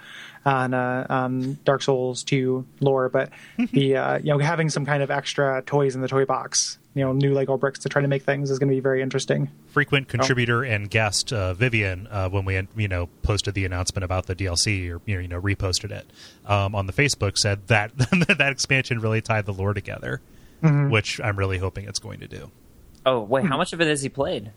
on uh, on Dark Souls 2 lore, but the uh, you know having some kind of extra toys in the toy box, you know, new Lego bricks to try to make things is going to be very interesting. frequent contributor and guest uh, Vivian uh, when we you know posted the announcement about the DLC or you know, reposted it um, on the Facebook said that that expansion really tied the lore together, which I'm really hoping it's going to do. Oh wait, how much of it has he played?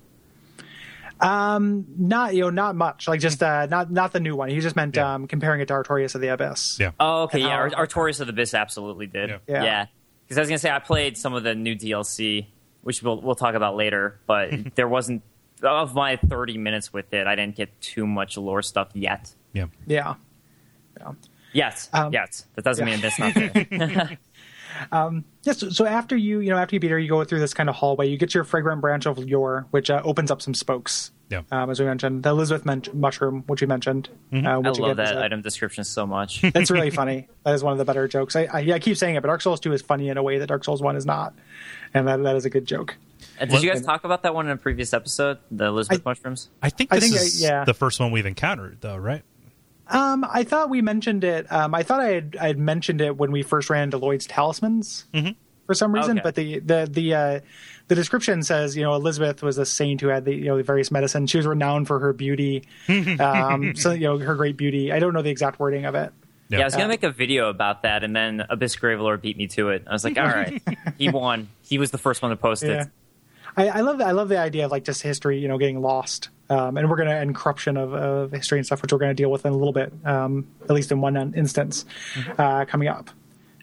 Not you know not much, like just uh, not not the new one. He just meant Yeah. um, comparing it to Artorias of the Abyss. Yeah, Oh, okay, yeah. how- Artorias of the Abyss absolutely did. Yeah. Yeah. Yeah, because I was gonna say I played some of the new DLC, which we'll we'll talk about later. But there wasn't of my thirty minutes with it. I didn't get too much lore stuff yet. yeah. Yeah. Yeah. Yes, Um, yes. That doesn't yeah. mean that's not there. Yes. so, so after you, you know, after you beat her, you go through this kind of hallway. You get your fragrant branch of yore, which uh, opens up some spokes. Yeah. Um, as we mentioned, the Elizabeth men- mushroom, which we mentioned. Uh, I love again that a- item description so much. It's really funny. That is one of the better jokes. I, I, yeah, I keep saying it, but Dark Souls 2 is funny in a way that Dark Souls 1 is not. And that, that is a good joke. Uh, Did you guys talk about that one in a previous episode? The Elizabeth I- mushrooms. I think I this think, uh, is yeah. the first one we've encountered, though, right? Um, I thought we mentioned it. Um, I thought I had, I had mentioned it when we first ran into Lloyd's talismans for some reason. Okay. But the the the uh, the description says, you know, Elizabeth was a saint who had the you know the various medicine. She was renowned for her beauty. um, so you know her great beauty. I don't know the exact wording of it. Yeah. Yeah, I was gonna make a video about that, and then Abyss Gravelord beat me to it. I was like, all right, he won. He was the first one to post Yeah. it. I, I love that. I love the idea of like just history, you know, getting lost. Um, and we're gonna and corruption of, of history and stuff, which we're gonna deal with in a little bit, um, at least in one instance uh, coming up.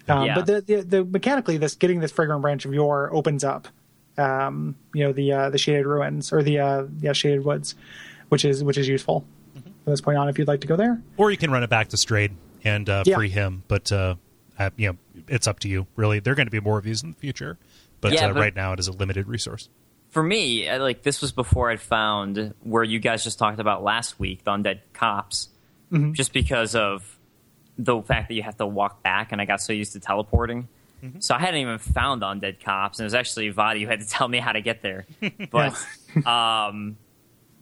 Um, Yeah. But the, the the mechanically, this getting this fragrant branch of yore opens up, um, you know, the uh, the shaded ruins or the uh, yeah shaded woods, which is which is useful from this point on if you'd like to go there. Or you can run it back to Straid and uh, Yeah. free him, but uh, uh, you know it's up to you. Really, there are going to be more of these in the future, but, Yeah, uh, but- right now it is a limited resource. For me, like this was before I'd found where you guys just talked about last week, the undead cops, just because of the fact that you have to walk back, and I got so used to teleporting. So I hadn't even found undead cops, and it was actually Vaati who had to tell me how to get there. But um,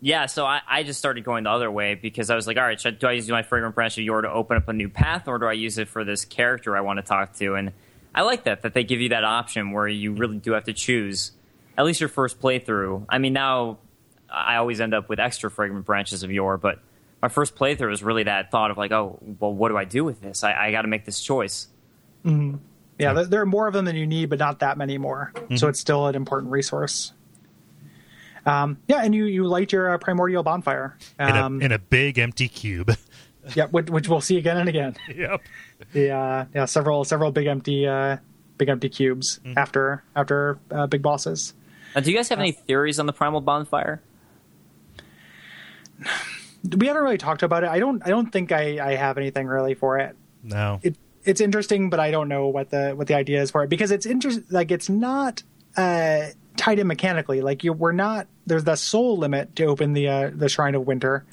yeah, so I, I just started going the other way because I was like, all right, should, do I use my fragrant branch of yore to open up a new path, or do I use it for this character I want to talk to? And I like that that they give you that option where you really do have to choose at least your first playthrough. I mean, now I always end up with extra fragrant branches of yore, but my first playthrough was really that thought of like, oh, well, what do I do with this? I, I got to make this choice. Yeah, there, there are more of them than you need, but not that many more. So it's still an important resource. Um, yeah, and you you light your uh, primordial bonfire. in, Um, a, in a big empty cube. yeah, which, which we'll see again and again. yep. The uh, yeah, several several big empty uh, big empty cubes after after uh, big bosses. Now, do you guys have any theories on the primal bonfire? We haven't really talked about it. I don't I don't think I, I have anything really for it. No. it it's interesting, but I don't know what the what the idea is for it because it's interesting. like it's not uh, tied in mechanically. Like you, we're not there's the soul limit to open the uh, the Shrine of Winter,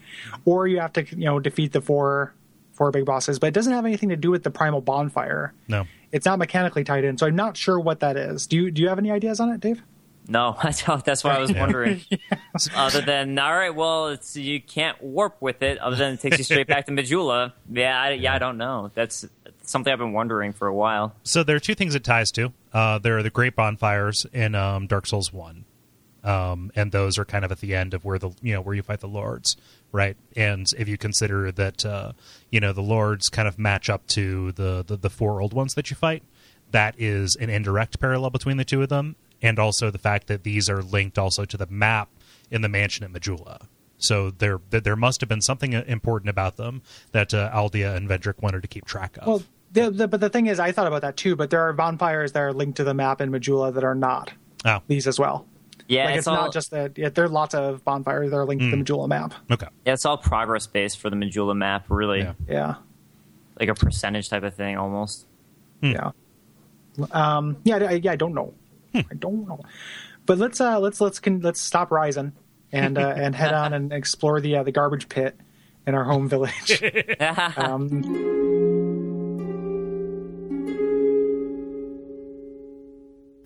or you have to you know defeat the four four big bosses, but it doesn't have anything to do with the primal bonfire. no. It's not mechanically tied in, so I'm not sure what that is. Do you do you have any ideas on it, Dave? No, that's that's why I was wondering. Other than all right, well, it's you can't warp with it. Other than it takes you straight back to Majula. Yeah, I, yeah, I don't know. That's something I've been wondering for a while. So there are two things it ties to. Uh, there are the great bonfires in um, Dark Souls One, um, and those are kind of at the end of where the you know where you fight the lords, right? And if you consider that uh, you know the lords kind of match up to the, the the four old ones that you fight, that is an indirect parallel between the two of them, and also the fact that these are linked also to the map in the mansion at Majula. So there, there must have been something important about them that uh, Aldia and Vendrick wanted to keep track of. Well, the, the, but the thing is, I thought about that too. But there are bonfires that are linked to the map in Majula that are not oh, these as well. Yeah, like it's, it's, all not just that. Yeah, there are lots of bonfires that are linked to the Majula map. okay. yeah, it's all progress based for the Majula map. Really, Yeah. Yeah, like a percentage type of thing, almost. yeah, um, yeah. I, yeah, I don't know. I don't know. But let's uh, let's let's con- let's stop rising and uh, and head on and explore the uh, the garbage pit in our home village. um,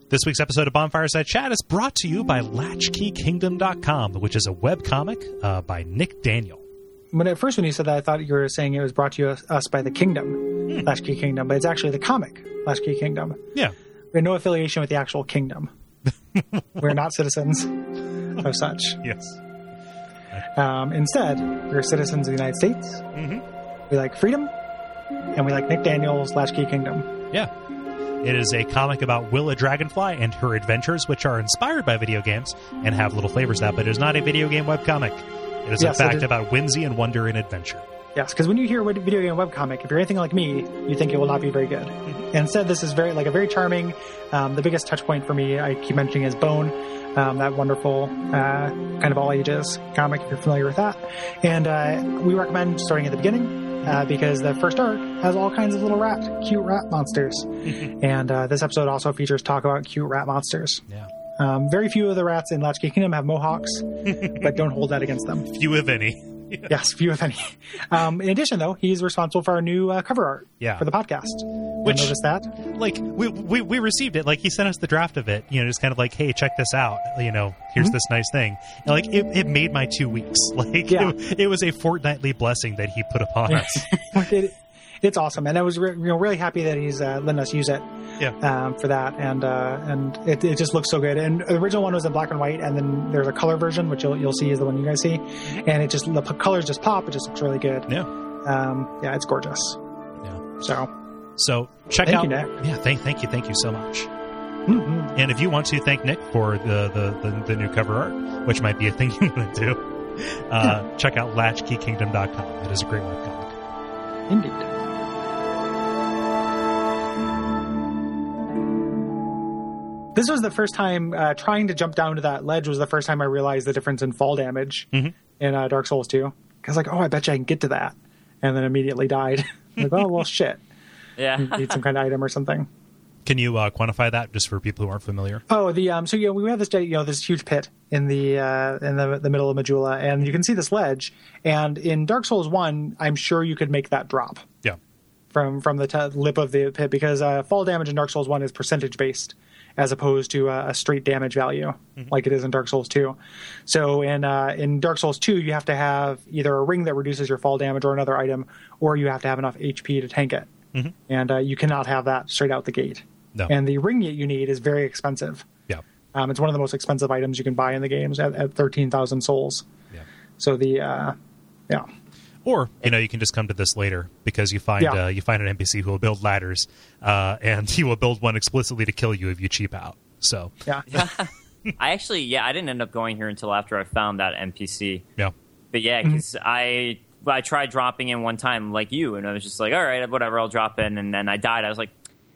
This week's episode of Bonfireside Chat is brought to you by LatchkeyKingdom.com, which is a webcomic uh, by Nick Daniel. when at first when you said that, I thought you were saying it was brought to us, us by the Kingdom, Latchkey Kingdom, but it's actually the comic Latchkey Kingdom. Yeah. We have no affiliation with the actual kingdom. We're not citizens of such. Yes. Um, instead, we're citizens of the United States. We like freedom, and we like Nick Daniels' Latchkey Kingdom. Yeah. It is a comic about Willa Dragonfly and her adventures, which are inspired by video games and have little flavors to that, but it is not a video game webcomic. It is, Yes, in fact, about whimsy and wonder and adventure. Yes, because when you hear video game webcomic, if you're anything like me, you think it will not be very good. Instead, this is very like a very charming. Um, the biggest touch point for me, I keep mentioning, is Bone, um, that wonderful uh, kind of all ages comic. If you're familiar with that, and uh, we recommend starting at the beginning uh, because the first arc has all kinds of little rat, cute rat monsters, and uh, this episode also features talk about cute rat monsters. Yeah. Um, very few of the rats in Latchkey Kingdom have mohawks, but don't hold that against them. Few, if any. Yes, few if any. Um, in addition, though, he's responsible for our new uh, cover art Yeah. for the podcast. Which- notice that? like we, we we received it like he sent us the draft of it you know just kind of like hey check this out you know here's this nice thing and like it, it made my two weeks like Yeah. it, it was a fortnightly blessing that he put upon us it, it's awesome, and I was re- you know really happy that he's uh, letting us use it yeah um, for that, and uh, and it, it just looks so good. And the original one was in black and white, and then there's a color version, which you'll you'll see is the one you guys see, and it just the colors just pop. It just looks really good. yeah Um, yeah, it's gorgeous. yeah So so check Thank out you, Nick. yeah thank thank you thank you so much mhm. and if you want to thank nick for the the, the, the new cover art which might be a thing you want to do uh, check out latchkeykingdom.com it is a great webcomic indeed. This was the first time uh, trying to jump down to that ledge was the first time I realized the difference in fall damage Mhm. in uh, Dark Souls 2. Because like, oh, I bet you I can get to that, and then immediately died. like, oh well, shit. Yeah, Need some kind of item or something. can you uh, quantify that just for people who aren't familiar Oh, the um. So you know, we have this you know this huge pit in the uh, in the the middle of Majula, and you can see this ledge. And in Dark Souls One, I'm sure you could make that drop yeah from from the t- lip of the pit because uh, fall damage in Dark Souls One is percentage based as opposed to uh, a straight damage value like it is in Dark Souls Two. So in uh, in Dark Souls Two, you have to have either a ring that reduces your fall damage or another item, or you have to have enough HP to tank it, and uh, you cannot have that straight out the gate. No. And the ring that you need is very expensive. Yeah. Um, it's one of the most expensive items you can buy in the games at, at thirteen thousand souls. Yeah. So the uh, yeah. Or you know you can just come to this later because you find Yeah. uh, you find an NPC who will build ladders, uh, and he will build one explicitly to kill you if you cheap out. So Yeah. I actually, yeah, I didn't end up going here until after I found that NPC. yeah, But yeah, Mm-hmm. because I I tried dropping in one time like you, and I was just like, all right, whatever, I'll drop in, and then I died. I was like,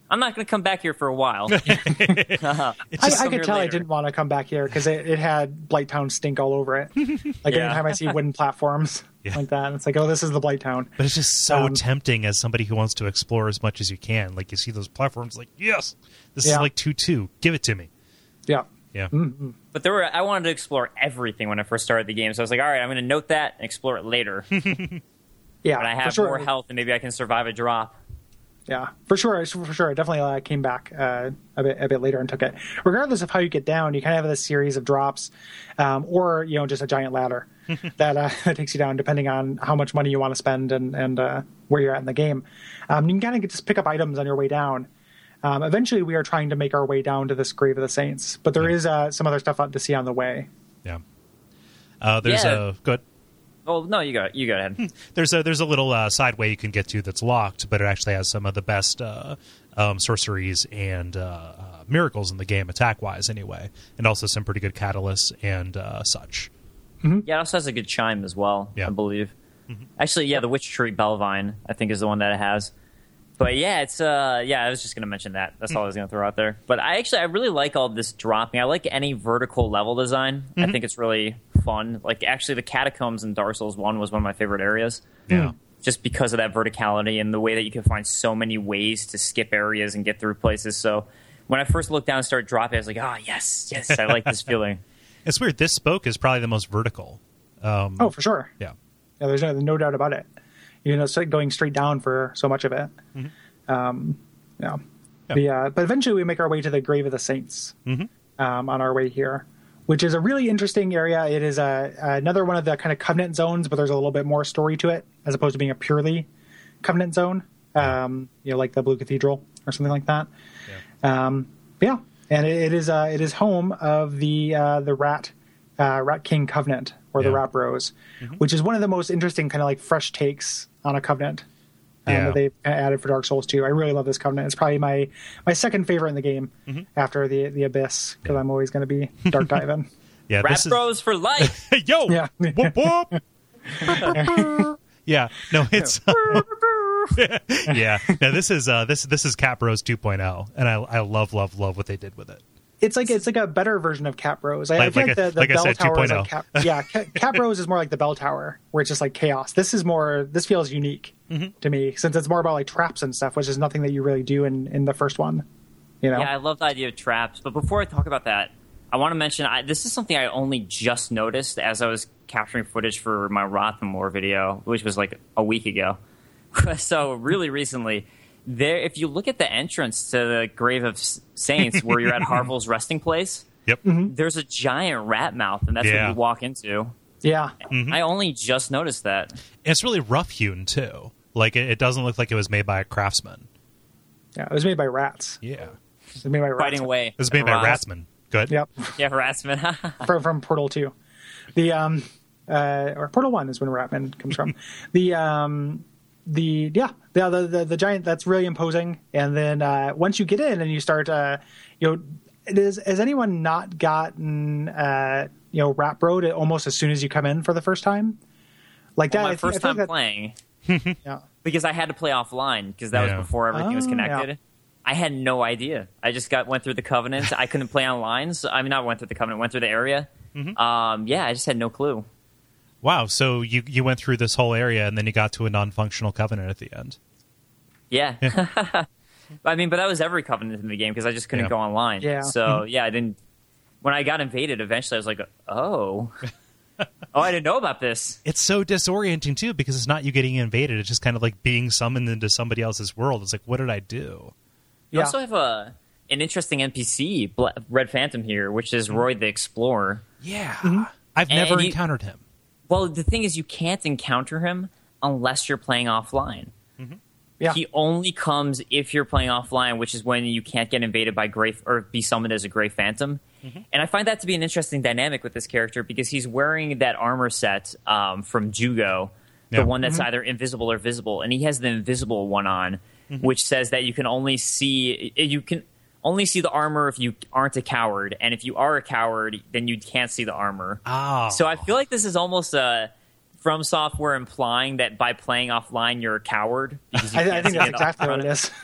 I'm not going to come back here for a while. it's I, just I could here tell I didn't want to come back here because it, it had Blighttown stink all over it. Like Yeah. anytime I see wooden platforms Yeah. like that, And it's like, oh, this is the Blight Town. but it's just so Um, tempting as somebody who wants to explore as much as you can. Like you see those platforms, like yes, this is like two two. Give it to me. Yeah. Yeah, Mm-hmm. But there were I wanted to explore everything when I first started the game, so I was like, all right, I'm going to note that and explore it later. yeah. when Yeah. I have sure. more health, and maybe I can survive a drop. Yeah, for sure, for sure. I definitely uh, came back uh, a bit a bit later and took it. Regardless of how you get down, you kind of have this series of drops, um, or you know, just a giant ladder that uh, takes you down, depending on how much money you want to spend and and uh, where you're at in the game. Um, you can kind of get to pick up items on your way down. Um, eventually, we are trying to make our way down to this grave of the saints, but there is uh, some other stuff out to see on the way. yeah. Uh, there's Yeah. a good. Oh no, you go you go ahead. There's a there's a little uh, side way you can get to that's locked, but it actually has some of the best uh, um, sorceries and uh, uh, miracles in the game, attack wise, anyway, and also some pretty good catalysts and uh, such. yeah, it also has a good chime as well. Yeah. I believe. Actually, yeah, the witch tree Bellvine, I think, is the one that it has. But yeah, it's uh yeah, I was just gonna mention that. That's all I was gonna throw out there. But I actually I really like all this dropping. I like any vertical level design. I think it's really fun. Like actually the catacombs in Dark Souls One was one of my favorite areas. Yeah. Just because of that verticality and the way that you can find so many ways to skip areas and get through places. So when I first looked down and started dropping, I was like, oh yes, yes, I like this feeling. It's weird. This spoke is probably the most vertical. Um, Oh, for sure. yeah. Yeah, there's no, no doubt about it. You know, it's like going straight down for so much of it. Um, yeah. Yeah. The, uh, but eventually we make our way to the Grave of the Saints um, on our way here, which is a really interesting area. It is a, another one of the kind of covenant zones, but there's a little bit more story to it as opposed to being a purely covenant zone, um, you know, like the Blue Cathedral or something like that. Um, yeah, and it, it is uh, it is home of the uh, the Rat uh, Rat King Covenant or the Rat Bros, which is one of the most interesting kind of like fresh takes on a covenant um, Yeah. that they've added for Dark Souls 2. I really love this covenant. It's probably my my second favorite in the game after the the Abyss because I'm always going to be dark diving. Yeah. Rap this is, Bros for life. Yo. Yeah. Whoop, whoop. yeah. No, it's. yeah. No, this is uh, this this is Cat Bros 2.0, and I I love love love what they did with it. It's like it's like a better version of Cat Bros. I, I Like- feel like like, a- the, the like bell said, tower is 2.0. like Cap. Yeah, Ca- Cat Bros is more like the bell tower, where it's just like chaos. This is more. This feels unique Mm-hmm. to me since it's more about like traps and stuff, which is nothing that you really do in in the first one. You know. Yeah, I love the idea of traps. But before I talk about that, I want to mention I, this is something I only just noticed as I was capturing footage for my Rothamore video, which was like a week ago. so really recently, there, if you look at the entrance to the Grave of Saints, where you're at Harvel's resting place, Yep. there's a giant rat mouth, and that's Yeah. what you walk into. yeah. I only just noticed that. It's really rough hewn too. Like it, it doesn't look like it was made by a craftsman. Yeah. It was made by rats. Yeah. It was made by rats. Fighting away. It was made by Rats. Ratsman. Good. Yep. Yeah, harassment. from, from Portal Two, the um, uh, or Portal One is when Ratman comes from. the um, the yeah, the, the the the giant that's really imposing. And then uh, once you get in and you start, uh, you know, it is, has anyone not gotten uh, you know Rat Bro to almost as soon as you come in for the first time? Like that. Well, I my think- first think time that- playing. Yeah. because I had to play offline because that Yeah. was before everything was Oh, yeah. connected. I had no idea. I just got went through the covenants. I couldn't play online. So I mean, not went through the covenant. Went through the area. Mm-hmm. Um, yeah, I just had no clue. Wow. So you you went through this whole area and then you got to a non-functional covenant at the end. Yeah. I mean, but that was every covenant in the game because I just couldn't Yeah. go online. Yeah. So mm-hmm. yeah, I didn't. When I got invaded, eventually I was like, oh. oh, I didn't know about this. It's so disorienting too because it's not you getting invaded; it's just kind of like being summoned into somebody else's world. It's like, what did I do? You Yeah. also have a an interesting NPC, Red Phantom here, which is mm-hmm. Roy the Explorer. Yeah, mm-hmm. I've And never he- encountered him. Well, the thing is, you can't encounter him unless you're playing offline. Mm-hmm. Yeah. He only comes if you're playing offline, which is when you can't get invaded by Gray or be summoned as a Gray Phantom. Mm-hmm. And I find that to be an interesting dynamic with this character because he's wearing that armor set um, from Jugo, the Yeah. one that's mm-hmm. either invisible or visible, and he has the invisible one on, which says that you can only see you can only see the armor if you aren't a coward, and if you are a coward, then you can't see the armor. Oh, So I feel like this is almost a from software implying that by playing offline you're a coward. because you I, I can't think see that's the exactly armor. what it is.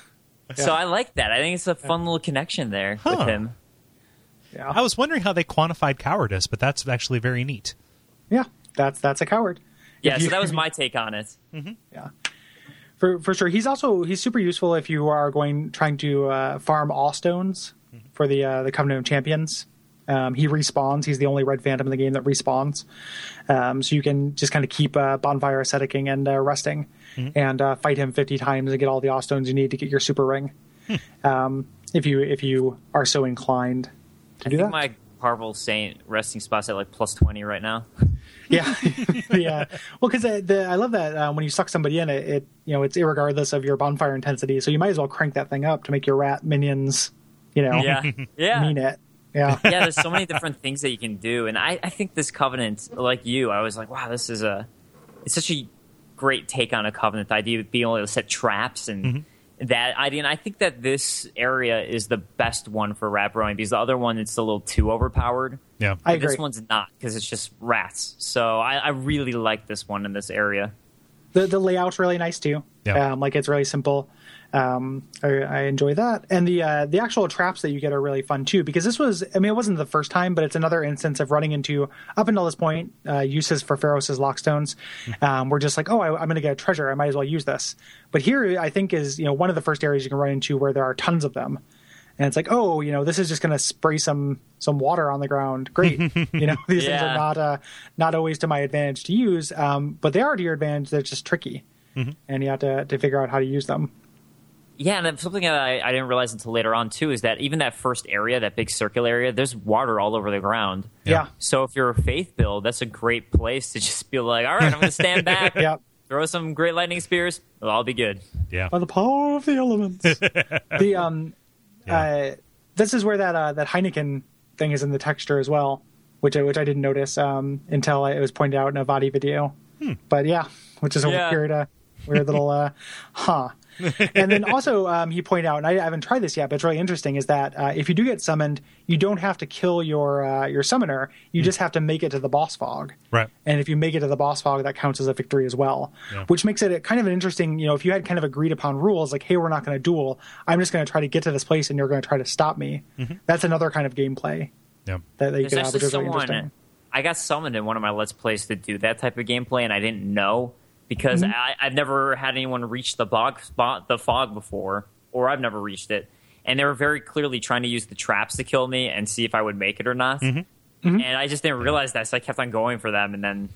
So I like that. I think it's a fun little connection there Huh. with him. Yeah. I was wondering how they quantified cowardice, but that's actually very neat. Yeah. That's that's a coward. Yeah, If so you- that was my take on it. Mm-hmm. Yeah. For for sure. He's also he's super useful if you are going trying to uh, farm all stones for the uh, the Covenant of Champions. Um, he respawns. He's the only red phantom in the game that respawns. Um, so you can just kind of keep uh, bonfire asceticing and uh, resting, and uh, fight him fifty times and get all the all stones you need to get your super ring. Um, if you if you are so inclined to I do that. my Parvel Saint resting spot's at like plus twenty right now. Yeah, yeah. Well, because the, I love that uh, when you suck somebody in, it, it you know it's irregardless of your bonfire intensity, so you might as well crank that thing up to make your rat minions, you know, Yeah, yeah. mean it. Yeah, yeah, there's so many different things that you can do, and I, I think this covenant, like you, I was like, wow, this is a, it's such a great take on a covenant. The idea of being able to set traps and that idea, and I think that this area is the best one for rat rowing because the other one it's a little too overpowered. Yeah, I But this one's not because it's just rats. So I, I really like this one in this area. the the layout's really nice too. Yeah. Um, like it's really simple. Um, I, I enjoy that, and the uh, the actual traps that you get are really fun too. Because this was, I mean, it wasn't the first time, but it's another instance of running into up until this point uh, uses for Pharros lockstones. Um, we're just like, oh, I, I'm going to get a treasure. I might as well use this. But here, I think is you know one of the first areas you can run into where there are tons of them. And it's like, oh, you know, this is just going to spray some some water on the ground. Great, you know, these things are not uh, not always to my advantage to use, um, but they are to your advantage. They're just tricky, and you have to to figure out how to use them. Yeah, and then something that I, I didn't realize until later on too is that even that first area, that big circular area, there's water all over the ground. Yeah, So if you're a faith build, that's a great place to just be like, all right, I'm going to stand back, yeah. throw some great lightning spears, it'll all be good. yeah. By the power of the elements. the um, uh, this is where that uh, that Heineken thing is in the texture as well, which I, which I didn't notice um, until it was pointed out in a Vaati video. Hmm. But yeah, which is a Yeah. weird, uh, weird little uh, huh. and then also um, he pointed out, and I haven't tried this yet, but it's really interesting, is that uh, if you do get summoned, you don't have to kill your uh, your summoner. You just have to make it to the boss fog. Right. And if you make it to the boss fog, that counts as a victory as well, Yeah. which makes it kind of an interesting. You know, if you had kind of agreed upon rules, like, hey, we're not going to duel. I'm just going to try to get to this place, and you're going to try to stop me. That's another kind of gameplay Yeah. that, that you There's could have, which actually is really interesting. someone, I got summoned in one of my Let's Plays to do that type of gameplay, and I didn't know because Mm-hmm. I, I've never had anyone reach the bog spot, the fog before, or I've never reached it. And they were very clearly trying to use the traps to kill me and see if I would make it or not. Mm-hmm. And I just didn't realize that, so I kept on going for them, and then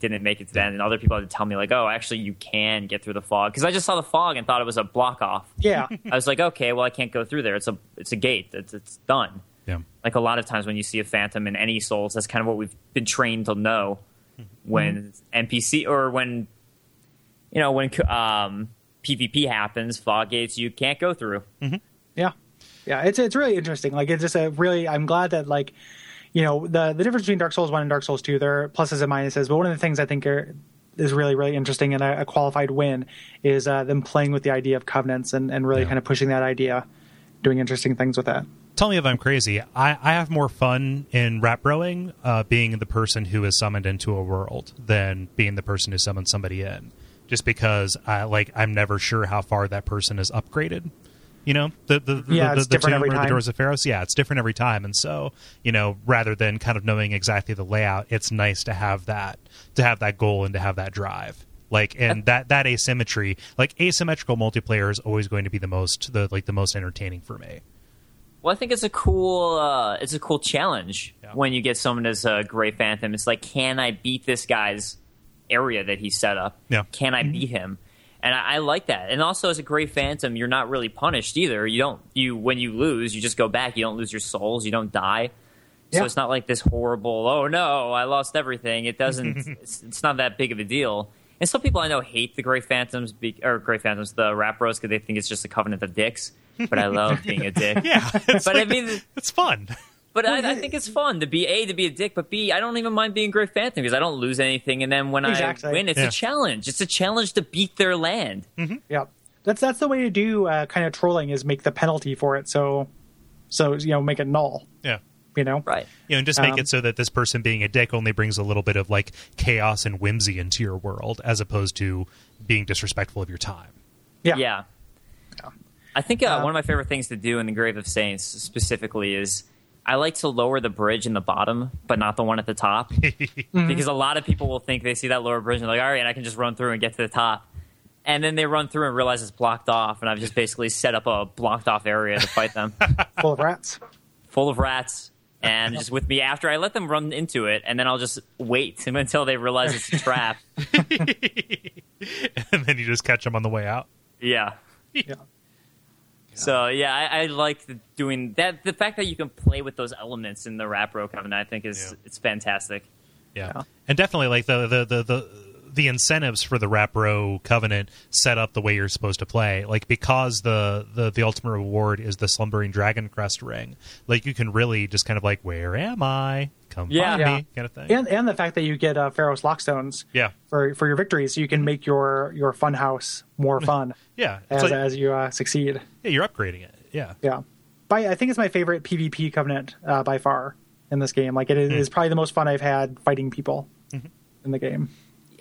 didn't make it to the end. And other people had to tell me like, "Oh, actually, you can get through the fog," because I just saw the fog and thought it was a block off. Yeah, I was like, "Okay, well, I can't go through there. It's a it's a gate. It's it's done." Yeah. like a lot of times when you see a phantom in any souls that's kind of what we've been trained to know when npc or when you know when um pvp happens fog gates you can't go through yeah, yeah. It's it's really interesting. Like, it's just a really. I'm glad that like, you know, the the difference between Dark Souls one and Dark Souls two, there are pluses and minuses. But one of the things I think are is really really interesting and a, a qualified win is uh, them playing with the idea of covenants and and really Yeah. kind of pushing that idea, doing interesting things with that. Tell me if I'm crazy. I, I have more fun in rap rowing uh, being the person who is summoned into a world than being the person who summons somebody in. Just because I like I'm never sure how far that person is upgraded. You know, the the, Yeah, the, it's the, different tomb every or the doors of Pharros. Yeah, it's different every time, and so you know, rather than kind of knowing exactly the layout, it's nice to have that to have that goal and to have that drive. Like and that that asymmetry, like asymmetrical multiplayer is always going to be the most the like the most entertaining for me. Well, I think it's a cool uh, it's a cool challenge Yeah. when you get someone as a Gray Phantom. It's like, can I beat this guy's area that he set up? Yeah. Can I mm-hmm. beat him? And I, I like that. And also, as a Gray Phantom, you're not really punished either. You don't you when you lose, you just go back. You don't lose your souls. You don't die. So Yeah. it's not like this horrible. Oh no, I lost everything. It doesn't. it's, it's not that big of a deal. And some people I know hate the Gray Phantoms be, or Gray Phantoms, the Rap Bros, because they think it's just a covenant of dicks. But I love being a dick. Yeah, it's But I mean, it's fun. But I, I think it's fun to be a to be a dick, but b I don't even mind being Gray Phantom because I don't lose anything, and then when Exactly. I win, it's Yeah. a challenge. It's a challenge to beat their land. Yeah, That's that's the way to do uh, kind of trolling is make the penalty for it so so you know make it null. Yeah. You know. Right. You know, and just make Um, it so that this person being a dick only brings a little bit of like chaos and whimsy into your world, as opposed to being disrespectful of your time. Yeah. Yeah. I think uh, Um, one of my favorite things to do in the Grave of Saints specifically is I like to lower the bridge in the bottom, but not the one at the top, mm-hmm. because a lot of people will think they see that lower bridge and they're like, all right, I can just run through and get to the top. And then they run through and realize it's blocked off, and I've just basically set up a blocked off area to fight them, Full of rats. full of rats, and just with me after I let them run into it, and then I'll just wait until they realize it's a trap. and then you just catch them on the way out. Yeah. Yeah. So yeah, I, I like doing that. The fact that you can play with those elements in the Rap Row Covenant, I think, is it's fantastic. Yeah. Yeah. And definitely like the the, the the the incentives for the Rapro Covenant set up the way you're supposed to play. Like because the, the the ultimate reward is the slumbering dragon crest ring, like you can really just kind of like, Where am I? Come Yeah. find Yeah. me kind of thing. And and the fact that you get uh, Pharros Lockstones yeah. for for your victories, so you can make your your fun house more fun Yeah. As like, as you uh, succeed. yeah, you're upgrading it. Yeah. Yeah. By I think it's my favorite PvP covenant uh, by far in this game. Like it is, is probably the most fun I've had fighting people Mm-hmm. in the game.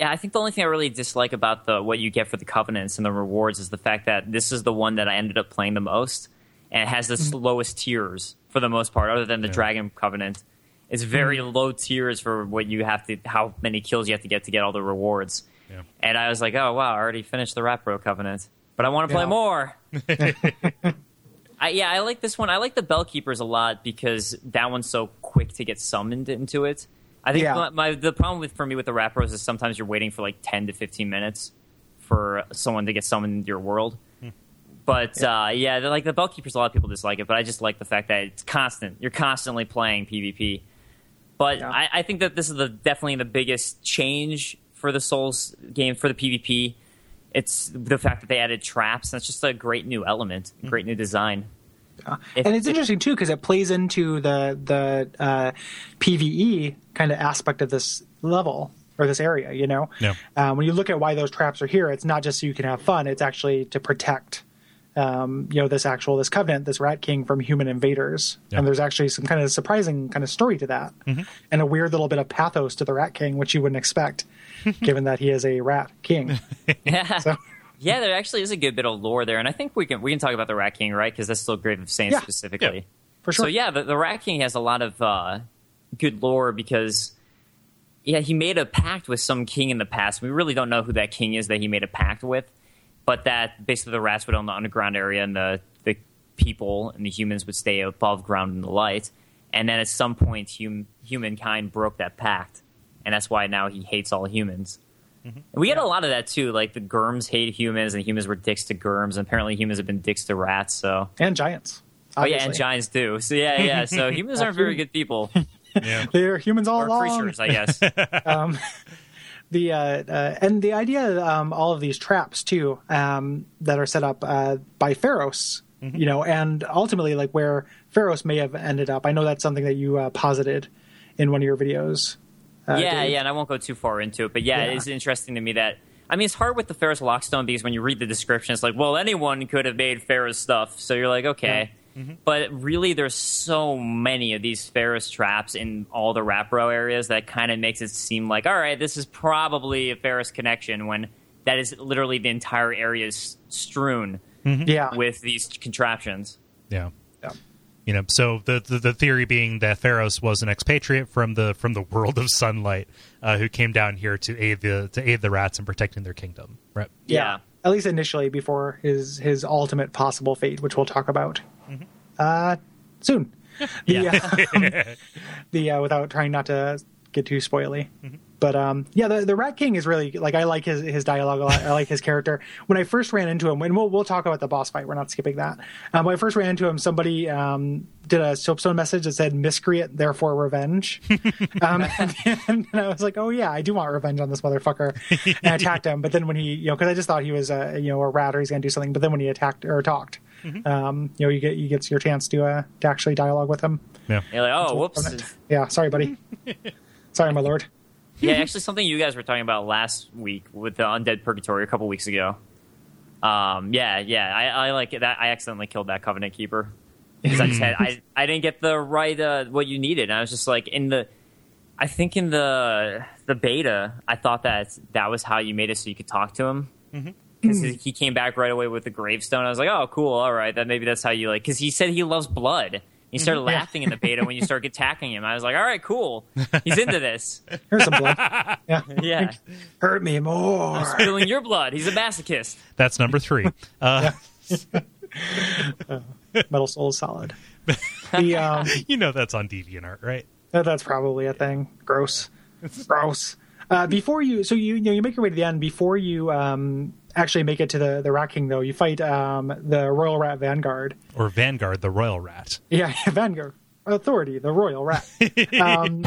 Yeah, I think the only thing I really dislike about the what you get for the covenants and the rewards is the fact that this is the one that I ended up playing the most, and it has the mm-hmm. lowest tiers for the most part, other than the Yeah. Dragon Covenant. It's very mm-hmm. low tiers for what you have to, how many kills you have to get to get all the rewards. Yeah. And I was like, oh wow, I already finished the Rat Bro Covenant, but I want to play Yeah. more. I, yeah, I like this one. I like the Bellkeepers a lot because that one's so quick to get summoned into it. I think Yeah. my, my the problem with for me with the Rat Bros is sometimes you're waiting for like ten to fifteen minutes for someone to get summoned into your world. But uh, yeah, like the Bellkeepers, a lot of people dislike it, but I just like the fact that it's constant. You're constantly playing PvP. But Yeah. I, I think that this is the definitely the biggest change for the Souls game for the PvP. It's the fact that they added traps. And that's just a great new element, great new design. If- and it's if- interesting too because it plays into the the uh, PVE kind of aspect of this level or this area. You know, Yeah. um, when you look at why those traps are here, it's not just so you can have fun; it's actually to protect. Um, you know this actual this covenant, this Rat King from human invaders, Yeah. and there's actually some kind of surprising kind of story to that, and a weird little bit of pathos to the Rat King, which you wouldn't expect, given that he is a Rat King. Yeah. So- Yeah, there actually is a good bit of lore there, and I think we can we can talk about the Rat King, right? Because that's still Grave of Saints Yeah. specifically. Yeah, for sure. So yeah, the, the Rat King has a lot of uh, good lore because yeah, he made a pact with some king in the past. We really don't know who that king is that he made a pact with, but that basically the rats would own the underground area and the the people and the humans would stay above ground in the light. And then at some point, hum, humankind broke that pact, and that's why now he hates all humans. And we get a lot of that too. Like the Germs hate humans, and humans were dicks to Germs. And apparently, humans have been dicks to rats. So, and giants. oh yeah, and giants do. So yeah, yeah. So humans aren't very good people Yeah. They're humans all or along. creatures, I guess. the uh, uh, and the idea um, all of these traps too um, that are set up uh, by Pharros, Mm-hmm. you know, and ultimately like where Pharros may have ended up. I know that's something that you uh, posited in one of your videos. Uh, yeah, Dave. yeah, and I won't go too far into it, but yeah, Yeah. it is interesting to me that I mean it's hard with the Pharros Lockstone because when you read the description, it's like, well, anyone could have made Pharros stuff, so you're like, okay. Mm-hmm. But really, there's so many of these Pharros traps in all the Rapro areas that kind of makes it seem like, all right, this is probably a Pharros connection when that is literally the entire area is strewn yeah, with these contraptions. Yeah. Yeah. You know, so the, the the theory being that Pharros was an expatriate from the from the world of sunlight, uh, who came down here to aid the to aid the rats in protecting their kingdom. Right. yeah. At least initially, before his his ultimate possible fate, which we'll talk about. Mm-hmm. Uh, soon. The, um, the uh, without trying not to get too spoily. But um, yeah, the, the Rat King is really like I like his his dialogue a lot. I like his character. When I first ran into him, and we'll we'll talk about the boss fight. We're not skipping that. Um, when I first ran into him, somebody um, did a soapstone message that said "miscreant, therefore revenge," um, and, and I was like, "Oh yeah, I do want revenge on this motherfucker," and I attacked him. But then when he, you know, because I just thought he was a you know a rat or he's going to do something. But then when he attacked or talked, um, you know, you get you get your chance to uh, to actually dialogue with him. Yeah. You're like, oh, whoops. Yeah, sorry, buddy. sorry, my lord. Yeah, actually, something you guys were talking about last week with the Undead Purgatory a couple weeks ago. Um, yeah, yeah, I, I like it. That I accidentally killed that Covenant Keeper because I just had I, I didn't get the right uh, what you needed. And I was just like in the, I think in the the beta, I thought that that was how you made it so you could talk to him. Because he came back right away with the gravestone. I was like, "Oh, cool! All right, then maybe that's how you like." Because he said he loves blood. He started laughing in the beta when you start attacking him. I was like, "All right, cool. He's into this." Here's some blood. Yeah, Yeah, hurt me more. spilling your blood. He's a masochist. That's number three. Uh, Metal Soul is solid. The um, you know that's on DeviantArt, right? that's probably a thing. Gross, gross. Uh, before you, so you you know you make your way to the end. Before you um, actually make it to the the Rat King, though, you fight um, the Royal Rat Vanguard. Or Vanguard, the Royal Rat. Yeah, Vanguard Authority, the Royal Rat. um,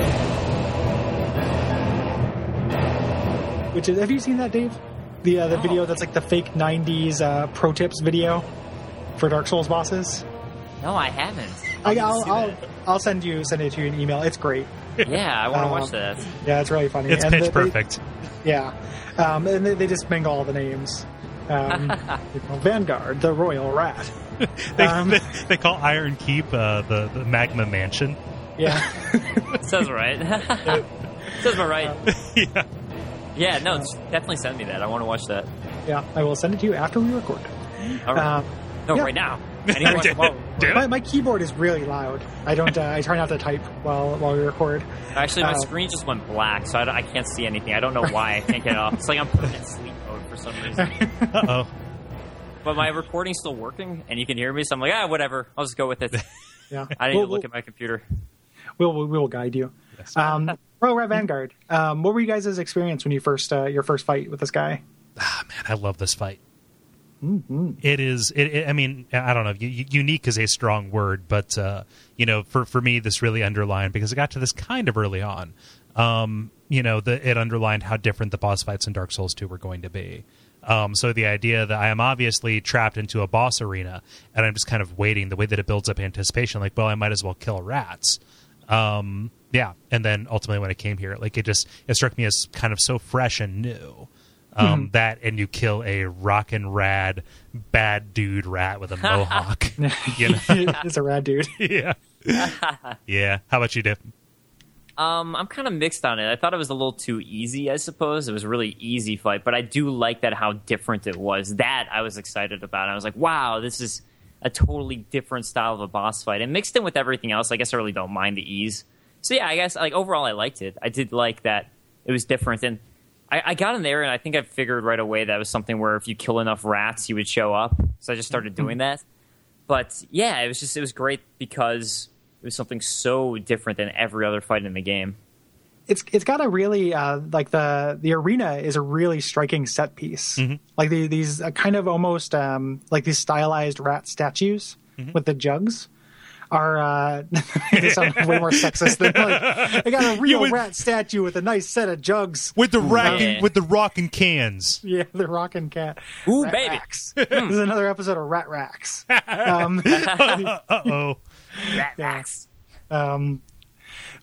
which is, have you seen that, Dave? The uh, the video that's like the fake '90s uh, pro tips video for Dark Souls bosses. No, I haven't. I, need to I'll I'll. I'll send you send it to you in email. It's great. Yeah, I want to Um, watch this. Yeah, it's really funny. It's And pitch they- they- perfect. yeah, um, and they, they just mingle all the names. Um, you know, Vanguard, the Royal Rat. They, Um, they, they call Iron Keep uh, the, the Magma Mansion. Yeah, Sounds right. Sounds about right. yeah. Yeah, no, just definitely send me that. I want to watch that. yeah. I will send it to you after we record. All right. Um, no, yeah. right now. I need to watch it while- Damn my, my keyboard is really loud. I don't. Uh, I try not to type while while we record. Actually, my Uh, screen just went black, so I, I can't see anything. I don't know why I can't get it off. It's like I'm putting in sleep mode for some reason. Uh oh. But my recording's still working, and you can hear me, so I'm like, ah, whatever. I'll just go with it. Yeah, I need we'll, to look at my computer. We'll, we'll, we'll guide you. Yes. Um, Royal Rat Vanguard. Um, what were you guys' experience when you first uh, your first fight with this guy? Ah, man, I love this fight. Mm-hmm. It is. It, it- I mean, I don't know. unique is a strong word, but uh, you know, for for me, this really underlined because I got to this kind of early on. Um, you know, the, it underlined how different the boss fights in Dark Souls Two were going to be. Um, so the idea that I am obviously trapped into a boss arena and I'm just kind of waiting, the way that it builds up anticipation, like, well, I might as well kill rats. Um, yeah, and then ultimately when it came here, like it just it struck me as kind of so fresh and new. Um, That and you kill a rockin' rad bad dude rat with a mohawk. you know? it's a rad dude. yeah, yeah. How about you, Dip? Um, I'm kind of mixed on it. I thought it was a little too easy, I suppose. It was a really easy fight, but I do like that how different it was. That I was excited about. I was like, wow, this is a totally different style of a boss fight. And mixed in with everything else, I guess I really don't mind the ease. So yeah, I guess like overall I liked it. I did like that it was different and I, I got in there and I think I figured right away that was something where if you kill enough rats, you would show up. So I just started doing that. But yeah, it was just it was great because it was something so different than every other fight in the game. It's it's got a really uh, like the the arena is a really striking set piece. Like the, these uh, kind of almost um, like these stylized rat statues with the jugs. Are uh, they sound way more sexist than like I got a real with- rat statue with a nice set of jugs. With the rockin'- with the rockin' cans. Yeah, the rockin' cat. Ooh, Rat baby. Racks. this is another episode of Rat Racks. Um, Uh oh. Rat racks. um,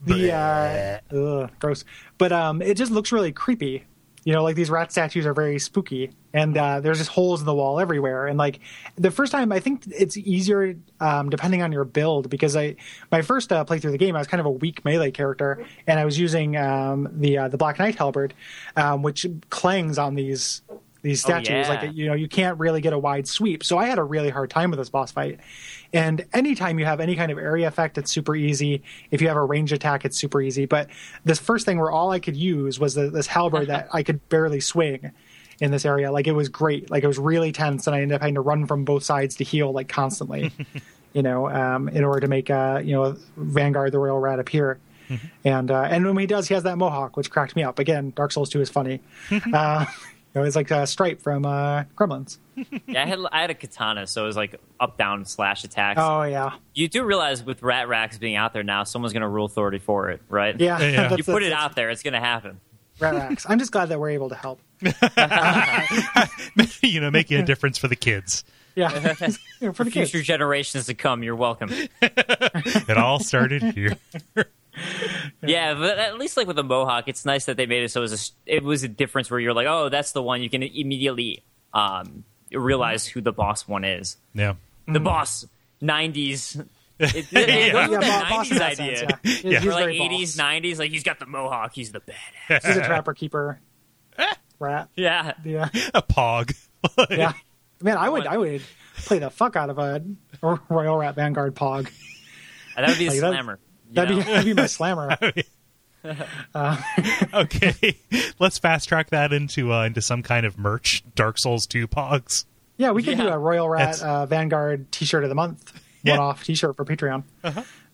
the uh, ugh, gross, but um, it just looks really creepy. You know, like these rat statues are very spooky, and uh, there's just holes in the wall everywhere. And like the first time, I think it's easier um, depending on your build because I my first uh, playthrough of the game, I was kind of a weak melee character, and I was using um, the uh, the Black Knight halberd, um, which clangs on these these Oh, statues. yeah. Like you know, you can't really get a wide sweep. So I had a really hard time with this boss fight. And anytime you have any kind of area effect, it's super easy. If you have a range attack, it's super easy. But this first thing where all I could use was the, this halberd that I could barely swing in this area. Like it was great. Like it was really tense, and I ended up having to run from both sides to heal like constantly. you know, um, in order to make uh, you know Vanguard the Royal Rat appear. And uh, and when he does, he has that mohawk, which cracked me up. Again, Dark Souls Two is funny. uh, you know, it's like a stripe from uh, Gremlins. Yeah, I had I had a katana, so it was like up down slash attacks. Oh yeah, You do realize with rat racks being out there now, someone's going to rule authority for it, right? yeah. Yeah. that's- You put it out there, it's going to happen. Rat racks. I'm just glad that we're able to help. you know, making a difference for the kids. Yeah, You know, for the kids. Future generations to come, you're welcome. It all started here. yeah, but at least like with the mohawk, it's nice that they made it so it was a, s- it was a difference where you're like, oh, that's the one. You can immediately um, realize who the boss one is. Yeah. The boss, '90s. It, it, it Yeah. goes with Yeah, Boss 90s idea. sense, yeah. He's, Yeah. he's like 80s, boss. 90s, like he's got the mohawk, he's the badass. He's a trapper keeper. Rat. Yeah, Yeah, A pog. yeah. Man, I would, I would play the fuck out of a Royal Rat Vanguard Pog. That would be Like, that- slammer. you That'd be, that'd be my slammer. okay. Let's fast track that into uh, into some kind of merch. Dark Souls 2 pogs. Yeah, we could do a Royal Rat uh, Vanguard T-shirt of the month, Yeah. one-off T-shirt for Patreon.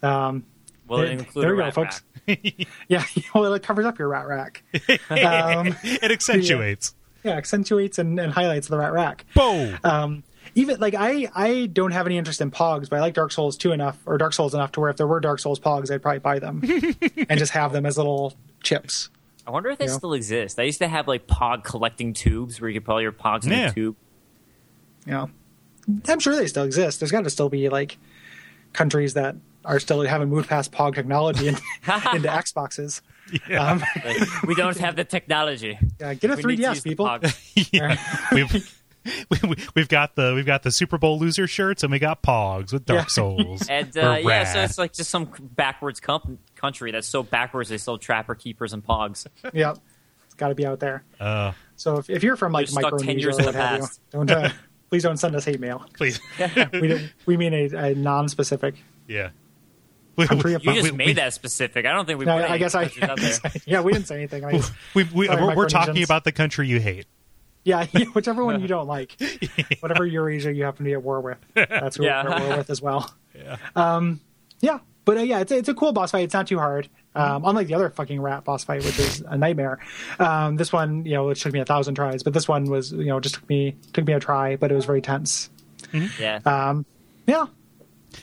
Um, Well, there, include there a we go, folks. Yeah, well, it covers up your rat rack. Um, It accentuates. Yeah, accentuates and, and highlights the rat rack. Boom. Um, even like I, I don't have any interest in Pogs, but I like Dark Souls 2 enough, or Dark Souls enough to where if there were Dark Souls Pogs, I'd probably buy them and just have them as little chips. I wonder if they Yeah. still exist. I used to have like pog collecting tubes where you could put all your pogs in Yeah. a tube. Yeah, I'm sure they still exist. There's got to still be like countries that are still haven't moved past Pog technology and, into Xboxes. Yeah. Um, we don't have the technology. yeah, get a We 3DS, people. yeah. we've, we, we, we've got the we've got the Super Bowl loser shirts and we got pogs with Dark Yeah. Souls. And uh, yeah, so it's like just some backwards com- country that's so backwards they still trapper keepers and pogs. Yeah, it's got to be out there. Uh, So if, if you're from like You're stuck 10 Micronesia years or in what the have you, don't uh, please don't send us hate mail. please. We we mean a, a non-specific. Yeah. We, Country of You just we- made we- that specific. I don't think we No, put I guess I, out there. yeah, we didn't say anything. I just, we, we, Sorry, we're, we're talking about the country you hate. yeah, yeah, whichever one you don't like, whatever Eurasia you happen to be at war with, that's who Yeah. we're at war with as well. Yeah. Um, yeah, but uh, yeah, it's a, it's a cool boss fight. It's not too hard. Um, unlike the other fucking rat boss fight, which is a nightmare. Um, this one, you know, it took me a thousand tries, but this one was, you know, just took me took me a try, but it was very tense. Yeah. Um, yeah,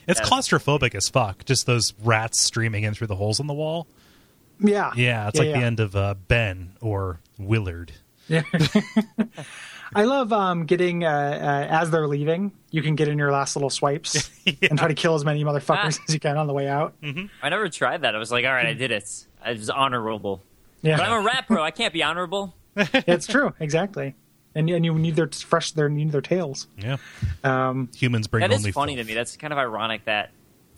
It's Yeah. claustrophobic as fuck. Just those rats streaming in through the holes in the wall. yeah, Yeah, it's like the end of uh, Ben or Willard. Yeah. I love um, getting uh, uh, as they're leaving. You can get in your last little swipes and try to kill as many motherfuckers Ah. as you can on the way out. I never tried that. I was like, all right, I did it. It was honorable. Yeah, But I'm a rat pro. I can't be honorable. it's true, exactly. And and you need their fresh their need their tails. Yeah. Um, Humans bring That is only funny filth. to me. That's kind of ironic that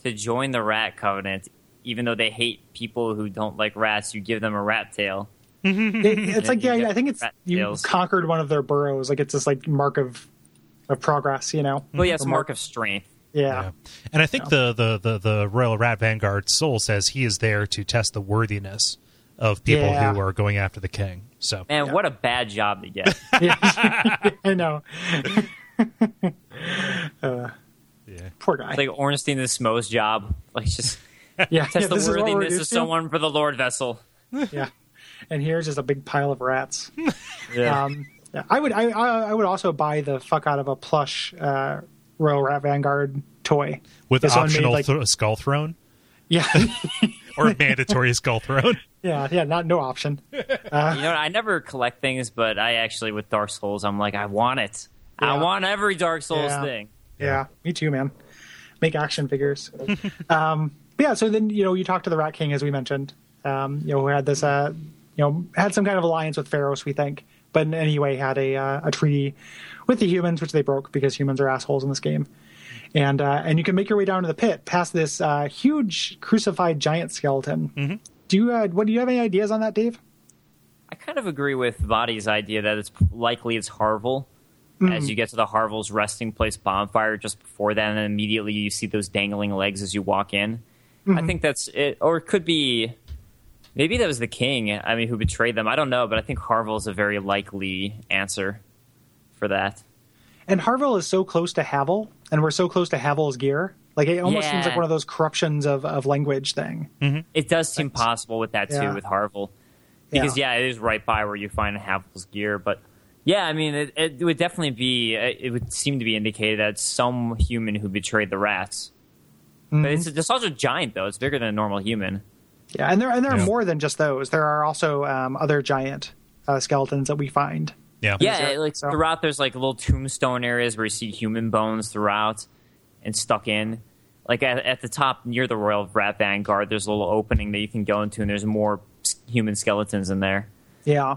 to join the rat covenant, even though they hate people who don't like rats, you give them a rat tail. it- it's like yeah, I think it's you tails. conquered one of their burrows. Like it's this like mark of of progress. You know. Well, yeah, it's a mark of strength. Yeah. Yeah. And I think the, the, the, the Royal Rat Vanguard soul says he is there to test the worthiness of people Yeah. who are going after the king. So Man, Yeah. what a bad job to get. Yeah. I know. uh, yeah. poor guy. It's like Ornstein the Smough's job. Like just yeah, yeah, test the this is what we're worthiness of someone for the Lord vessel. Yeah. And here's just a big pile of rats. Yeah. Um, I would I, I I would also buy the fuck out of a plush uh, Royal Rat Vanguard toy With If someone made, optional like- th- skull throne Yeah, or mandatory skull throne. yeah, yeah. Not no option. you know. I never collect things, but I actually with Dark Souls, I'm like, I want it. I want every Dark Souls Yeah. thing. Yeah, me too, man. Make action figures. um, but yeah, so then you know you talk to the Rat King as we mentioned. Um, you know, who had this uh, you know had some kind of alliance with Pharros, we think, but in any way had a uh, a treaty with the humans, which they broke because humans are assholes in this game. And uh, and you can make your way down to the pit past this uh, huge crucified giant skeleton. Do you uh, what do you have any ideas on that, Dave? I kind of agree with Vaati's idea that it's likely it's Harval. As you get to the Harval's resting place bonfire just before that, and then immediately you see those dangling legs as you walk in. I think that's it, or it could be maybe that was the king. I mean, who betrayed them? I don't know, but I think Harval is a very likely answer for that. and Harval is so close to Havel, and we're so close to Havel's gear. Like it almost seems like one of those corruptions of, of language thing. It does seem possible with that too, Yeah. with Harval, because yeah. it is right by where you find Havel's gear. But yeah, I mean, it, it would definitely be. It would seem to be indicated that some human who betrayed the rats. But it's, it's also giant though; it's bigger than a normal human. Yeah, and there and there are more than just those. There are also um, other giant uh, skeletons that we find. Yeah. Yeah, it, like So- throughout, there's like little tombstone areas where you see human bones throughout and stuck in. Like at, at the top near the Royal Rat Vanguard, there's a little opening that you can go into, and there's more human skeletons in there. Yeah,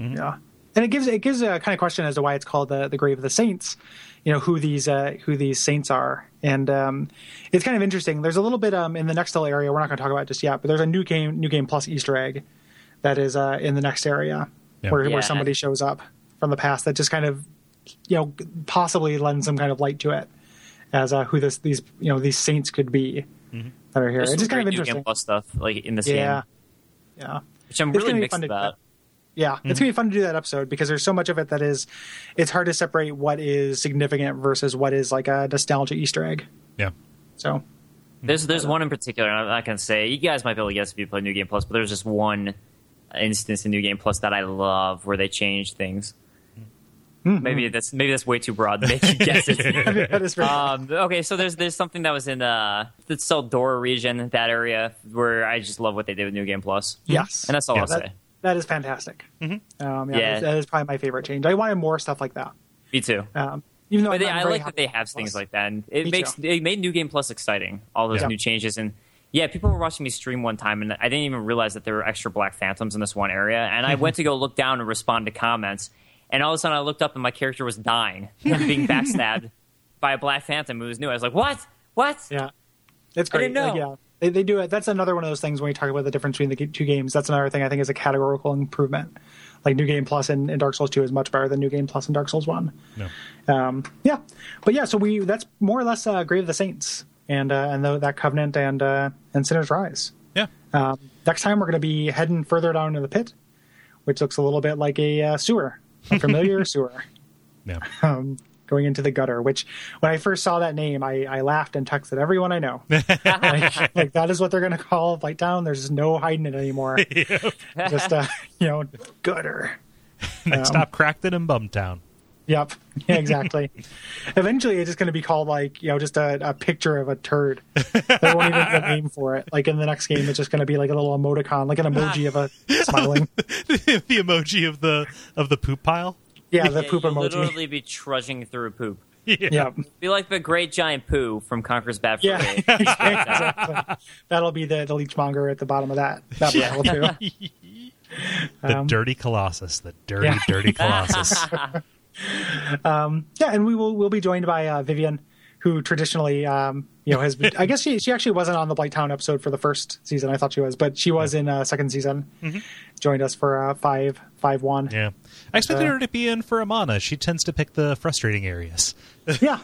Mm-hmm. yeah, and it gives it gives a kind of question as to why it's called the the grave of the saints. You know who these uh, who these saints are, and um, it's kind of interesting. There's a little bit um, in the next area. We're not going to talk about it just yet, but there's a new game new game plus Easter egg that is uh, in the next area Yeah. where Yeah. where somebody shows up from the past that just kind of you know possibly lends some kind of light to it as uh, who this these you know these saints could be that are here. There's It's just kind of great New Game interesting. Plus stuff like in this Yeah, game, yeah. which I'm It's really gonna be mixed fun to- about. Yeah, it's gonna be fun to do that episode because there's so much of it that is, it's hard to separate what is significant versus what is like a nostalgia Easter egg. Yeah. So There's there's one in particular, and I'm not gonna say you guys might be able to guess if you play New Game Plus, but there's just one instance in New Game Plus that I love where they change things. Maybe that's maybe that's way too broad to make you guess it. that is very um, okay, so there's there's something that was in uh, the Tseldora region, that area where I just love what they did with New Game Plus. yes, and that's all Yeah, I'll that, say. that is fantastic. Um, yeah, Yeah. That, is, that is probably my favorite change. I wanted more stuff like that. Me too. Um, even though they, I like that they have things like that, and it Me makes too. it made New Game Plus exciting. All those Yeah. new changes, and yeah, people were watching me stream one time, and I didn't even realize that there were extra Black Phantoms in this one area. And I went to go look down and respond to comments, and all of a sudden I looked up and my character was dying, being backstabbed by a Black Phantom who was new. I was like, "What? What?" Yeah, it's I great. didn't know. Like, yeah, they, they do it. That's another one of those things when we talk about the difference between the two games. That's another thing I think is a categorical improvement. Like New Game Plus and, and Dark Souls Two is much better than New Game Plus and Dark Souls One. No. Um, yeah, but yeah, so we that's more or less uh, Grave of the Saints and uh, and the, that Covenant and uh, and Sinner's Rise. Yeah. Um, next time we're going to be heading further down into the pit, which looks a little bit like a uh, sewer, a familiar sewer, Yeah. um, going into the gutter. Which when I first saw that name, I, I laughed and texted everyone I know. like, like, that is what they're going to call Blighttown. There's no hiding it anymore. just uh, you know, gutter. Next stop, Crackton and Bumtown. Yep. Yeah, exactly. Eventually, it's just going to be called like you know just a, a picture of a turd. There won't even be a name for it. Like in the next game, it's just going to be like a little emoticon, like an emoji of a smiling. the emoji of the of the poop pile. Yeah, the Yeah, poop you'll emoji. literally be trudging through poop. Yeah. Be like the Great Giant Poo from Conker's Bad Fur Yeah, exactly. That'll be the, the leechmonger at the bottom of that that pile too. The Um, dirty Colossus. The dirty, yeah. dirty Colossus. Yeah, and we will we'll be joined by uh, Vivian, who traditionally, um, you know, has. Been, I guess she she actually wasn't on the Blighttown episode for the first season. I thought she was, but she was in uh, second season. Joined us for uh, five five one. yeah. I expected Uh, her to be in for Amana. She tends to pick the frustrating areas. yeah,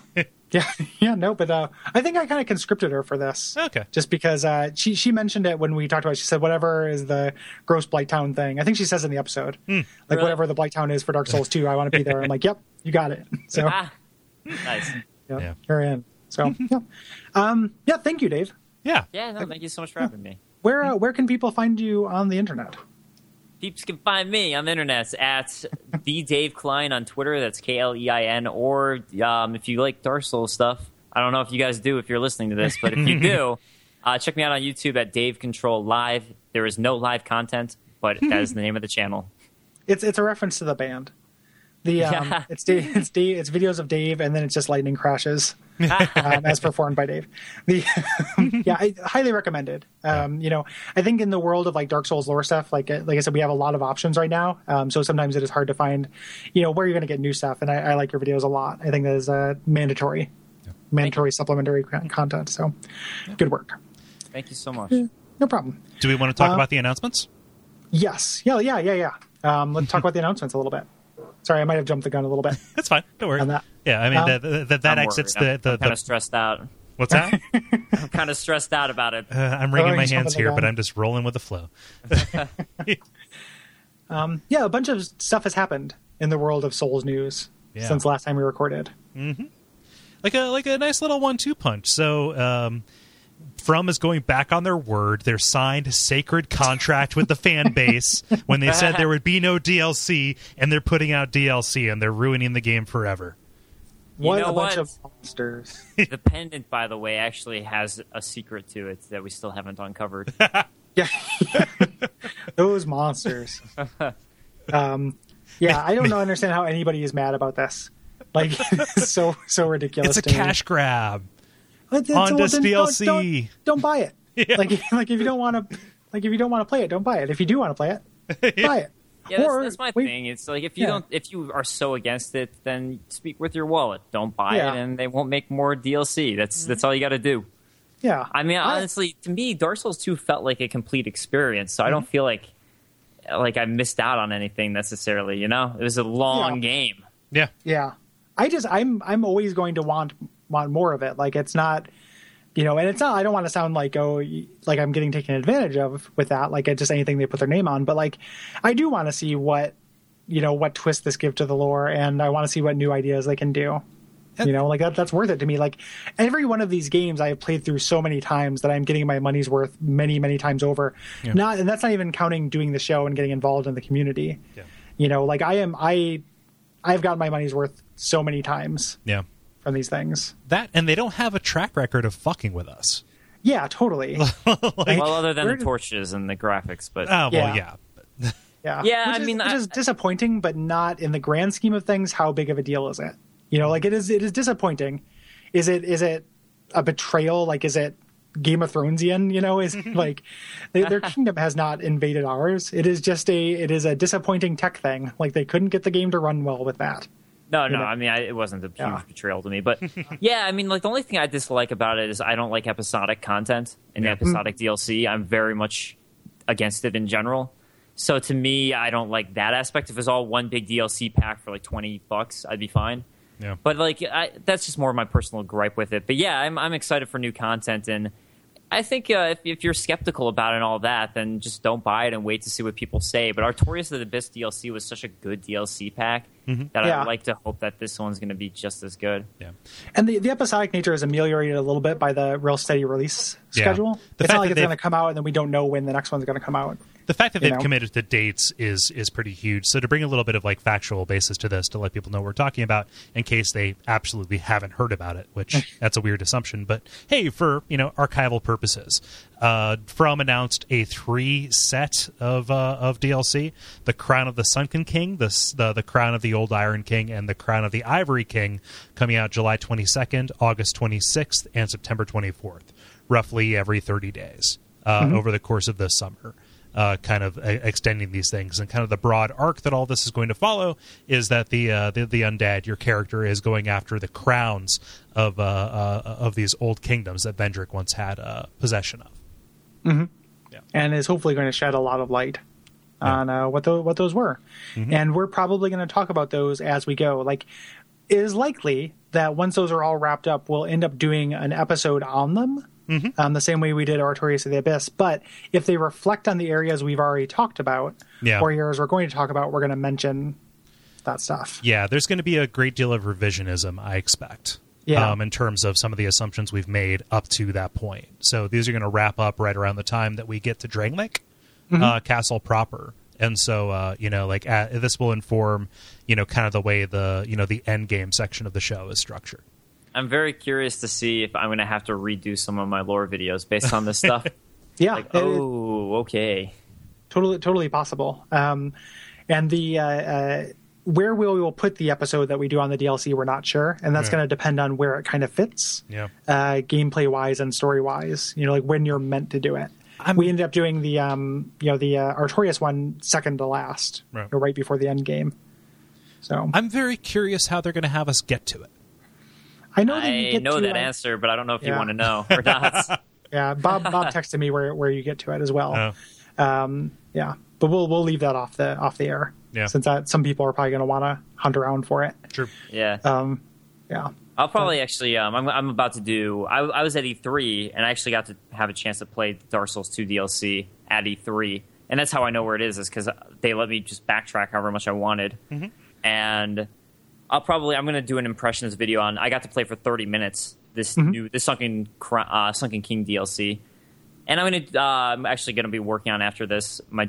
yeah, yeah. No, but uh, I think I kind of conscripted her for this. Okay. Just because uh, she she mentioned it when we talked about. it. She said whatever is the gross Blighttown thing. I think she says in the episode, like Really? whatever the Blighttown is for Dark Souls two. I want to be there. I'm like, yep, you got it. So Ah, nice. Yeah, Yeah. you're in. So yeah, um, yeah. Thank you, Dave. Yeah. Yeah, no, thank you so much for having me. Where uh, where can people find you on the internet? Peeps can find me on the internet at the Dave Klein on Twitter. That's K L E I N. Or um, if you like Dark Souls stuff, I don't know if you guys do if you're listening to this, but if you do, uh, check me out on YouTube at Dave Control Live. There is no live content, but that is the name of the channel. It's it's a reference to the band. The um, Yeah. it's Dave, it's Dave, it's videos of Dave, and then it's just lightning crashes um, as performed by Dave. The yeah, I highly recommended. Um, you know, I think in the world of like Dark Souls lore stuff, like uh, like I said, we have a lot of options right now. Um, so sometimes it is hard to find, you know, where you're going to get new stuff. And I, I like your videos a lot. I think that is uh, mandatory, mandatory supplementary content. So good work. Thank you so much. No problem. Do we want to talk Uh, about the announcements? Yes. Yeah. Yeah. Yeah. Yeah. Um, let's talk about the announcements a little bit. Sorry, I might have jumped the gun a little bit. That's fine. Don't worry. on that. Yeah, I mean Um, that that, that I'm exits worried. the I'm, the, kind of stressed out. what's that? I'm kind of stressed out about it. Uh, I'm wringing Oh, my hands here, but. I'm just rolling with the flow. yeah, a bunch of stuff has happened in the world of Souls news Yeah. since last time we recorded. like a like a nice little one-two punch. So um, From is going back on their word. Their signed a sacred contract with the fan base when they said there would be no DLC, and they're putting out DLC and they're ruining the game forever. You what know a bunch what? of monsters! the pendant, by the way, actually has a secret to it that we still haven't uncovered. yeah, those monsters. um, yeah, I don't know, understand how anybody is mad about this. Like, it's so so ridiculous. It's a to me. cash grab. But then- on so this then don't- DLC. Don't, don't buy it. Yeah. Like, like if you don't want to, like if you don't want to play it, don't buy it. If you do want to play it, buy it. Yeah, that's, Or that's my we- thing. It's like if you Yeah. don't, if you are so against it, then speak with your wallet. Don't buy Yeah. it, and they won't make more DLC. That's that's all you got to do. Yeah, I mean, I- honestly, to me, Dark Souls Two felt like a complete experience. So I Mm-hmm. don't feel like like I missed out on anything necessarily. You know, it was a long Yeah. game. Yeah. Yeah. I just I'm I'm always going to want want more of it. Like it's not you know, and it's not I don't want to sound like oh like I'm getting taken advantage of with that, like it's just anything they put their name on, but like I do want to see what you know, what twist this give to the lore and I want to see what new ideas they can do. You know, like that that's worth it to me. Like every one of these games I have played through so many times that I'm getting my money's worth many, many times over. Yeah. Not and that's not even counting doing the show and getting involved in the community. Yeah. You know, like I am I I've gotten my money's worth so many times Yeah. From these things. That and they don't have a track record of fucking with us. Yeah, totally. well, other than the torches and the graphics, but Oh well, Yeah. yeah. Yeah, Yeah, Which I is, mean, which I- is disappointing, but not in the grand scheme of things. How big of a deal is it? You know, like it is. It is disappointing. Is it? Is it a betrayal? Like, is it Game of Thronesian? You know, is like they, their kingdom has not invaded ours. It is just a. It is a disappointing tech thing. Like they couldn't get the game to run well with that. No, no. I mean, I, it wasn't a huge Yeah. betrayal to me, but yeah, I mean, like the only thing I dislike about it is I don't like episodic content and Yeah. episodic DLC. I'm very much against it in general. So to me, I don't like that aspect. If it's all one big DLC pack for like twenty bucks, I'd be fine. Yeah. But like, I, that's just more of my personal gripe with it. But yeah, I'm I'm excited for new content, and I think uh, if if you're skeptical about it and all that, then just don't buy it and wait to see what people say. But Artorias of the Abyss DLC was such a good DLC pack that Yeah. I'd like to hope that this one's going to be just as good. Yeah. And the, the episodic nature is ameliorated a little bit by the real steady release Yeah. schedule. The it's fact not like that it's going to come out and then we don't know when the next one's going to come out. The fact that they've know? committed to dates is is pretty huge. So to bring a little bit of like factual basis to this, to let people know what we're talking about, in case they absolutely haven't heard about it, which that's a weird assumption. But hey, for you know archival purposes, uh, From announced a three set of uh, of DLC: the Crown of the Sunken King, the, the the Crown of the Old Iron King, and the Crown of the Ivory King, coming out July twenty second, August twenty sixth, and September twenty fourth, roughly every thirty days uh, over the course of this summer uh, kind of uh, extending these things and kind of the broad arc that all this is going to follow is that the uh, the, the undead your character is going after the crowns of uh, uh, of these old kingdoms that Vendrick once had uh, possession of. Mm-hmm. Yeah. and is hopefully going to shed a lot of light Yeah. on uh, what the, what those were. And we're probably going to talk about those as we go. Like, it is likely that once those are all wrapped up, we'll end up doing an episode on them. Um, the same way we did Artorias of the Abyss. But if they reflect on the areas we've already talked about, Yeah. or areas we're going to talk about, we're going to mention that stuff. Yeah, there's going to be a great deal of revisionism, I expect. Yeah. Um, in terms of some of the assumptions we've made up to that point. So these are going to wrap up right around the time that we get to Drangleic uh, Castle proper. And so, uh, you know, like uh, this will inform, you know, kind of the way the, you know, the end game section of the show is structured. I'm very curious to see if I'm going to have to redo some of my lore videos based on this stuff. Yeah. like, it- it- oh, okay. totally totally possible um and the uh, uh where we will put the episode that we do on the dlc we're not sure and that's Yeah. going to depend on where it kind of fits Yeah. uh gameplay wise and story wise you know like when you're meant to do it I'm- we ended up doing the um you know the uh, artorias one second to last Right. right before the end game so I'm very curious how they're going to have us get to it. I know that you I get know to, that uh, answer, but I don't know if you want to know or not. yeah bob bob texted me where where you get to it as well Oh. um yeah but we'll we'll leave that off the off the air Yeah. since that some people are probably going to want to hunt around for it True. yeah. um yeah I'll probably actually. Um, I'm, I'm about to do. I, I was at E3 and I actually got to have a chance to play Dark Souls 2 DLC at E3, and that's how I know where it is. Is because they let me just backtrack however much I wanted, Mm-hmm. and I'll probably I'm going to do an impressions video on. I got to play for 30 minutes this Mm-hmm. new this Sunken Cro- uh, Sunken King DLC, and I'm going to uh, I'm actually going to be working on after this my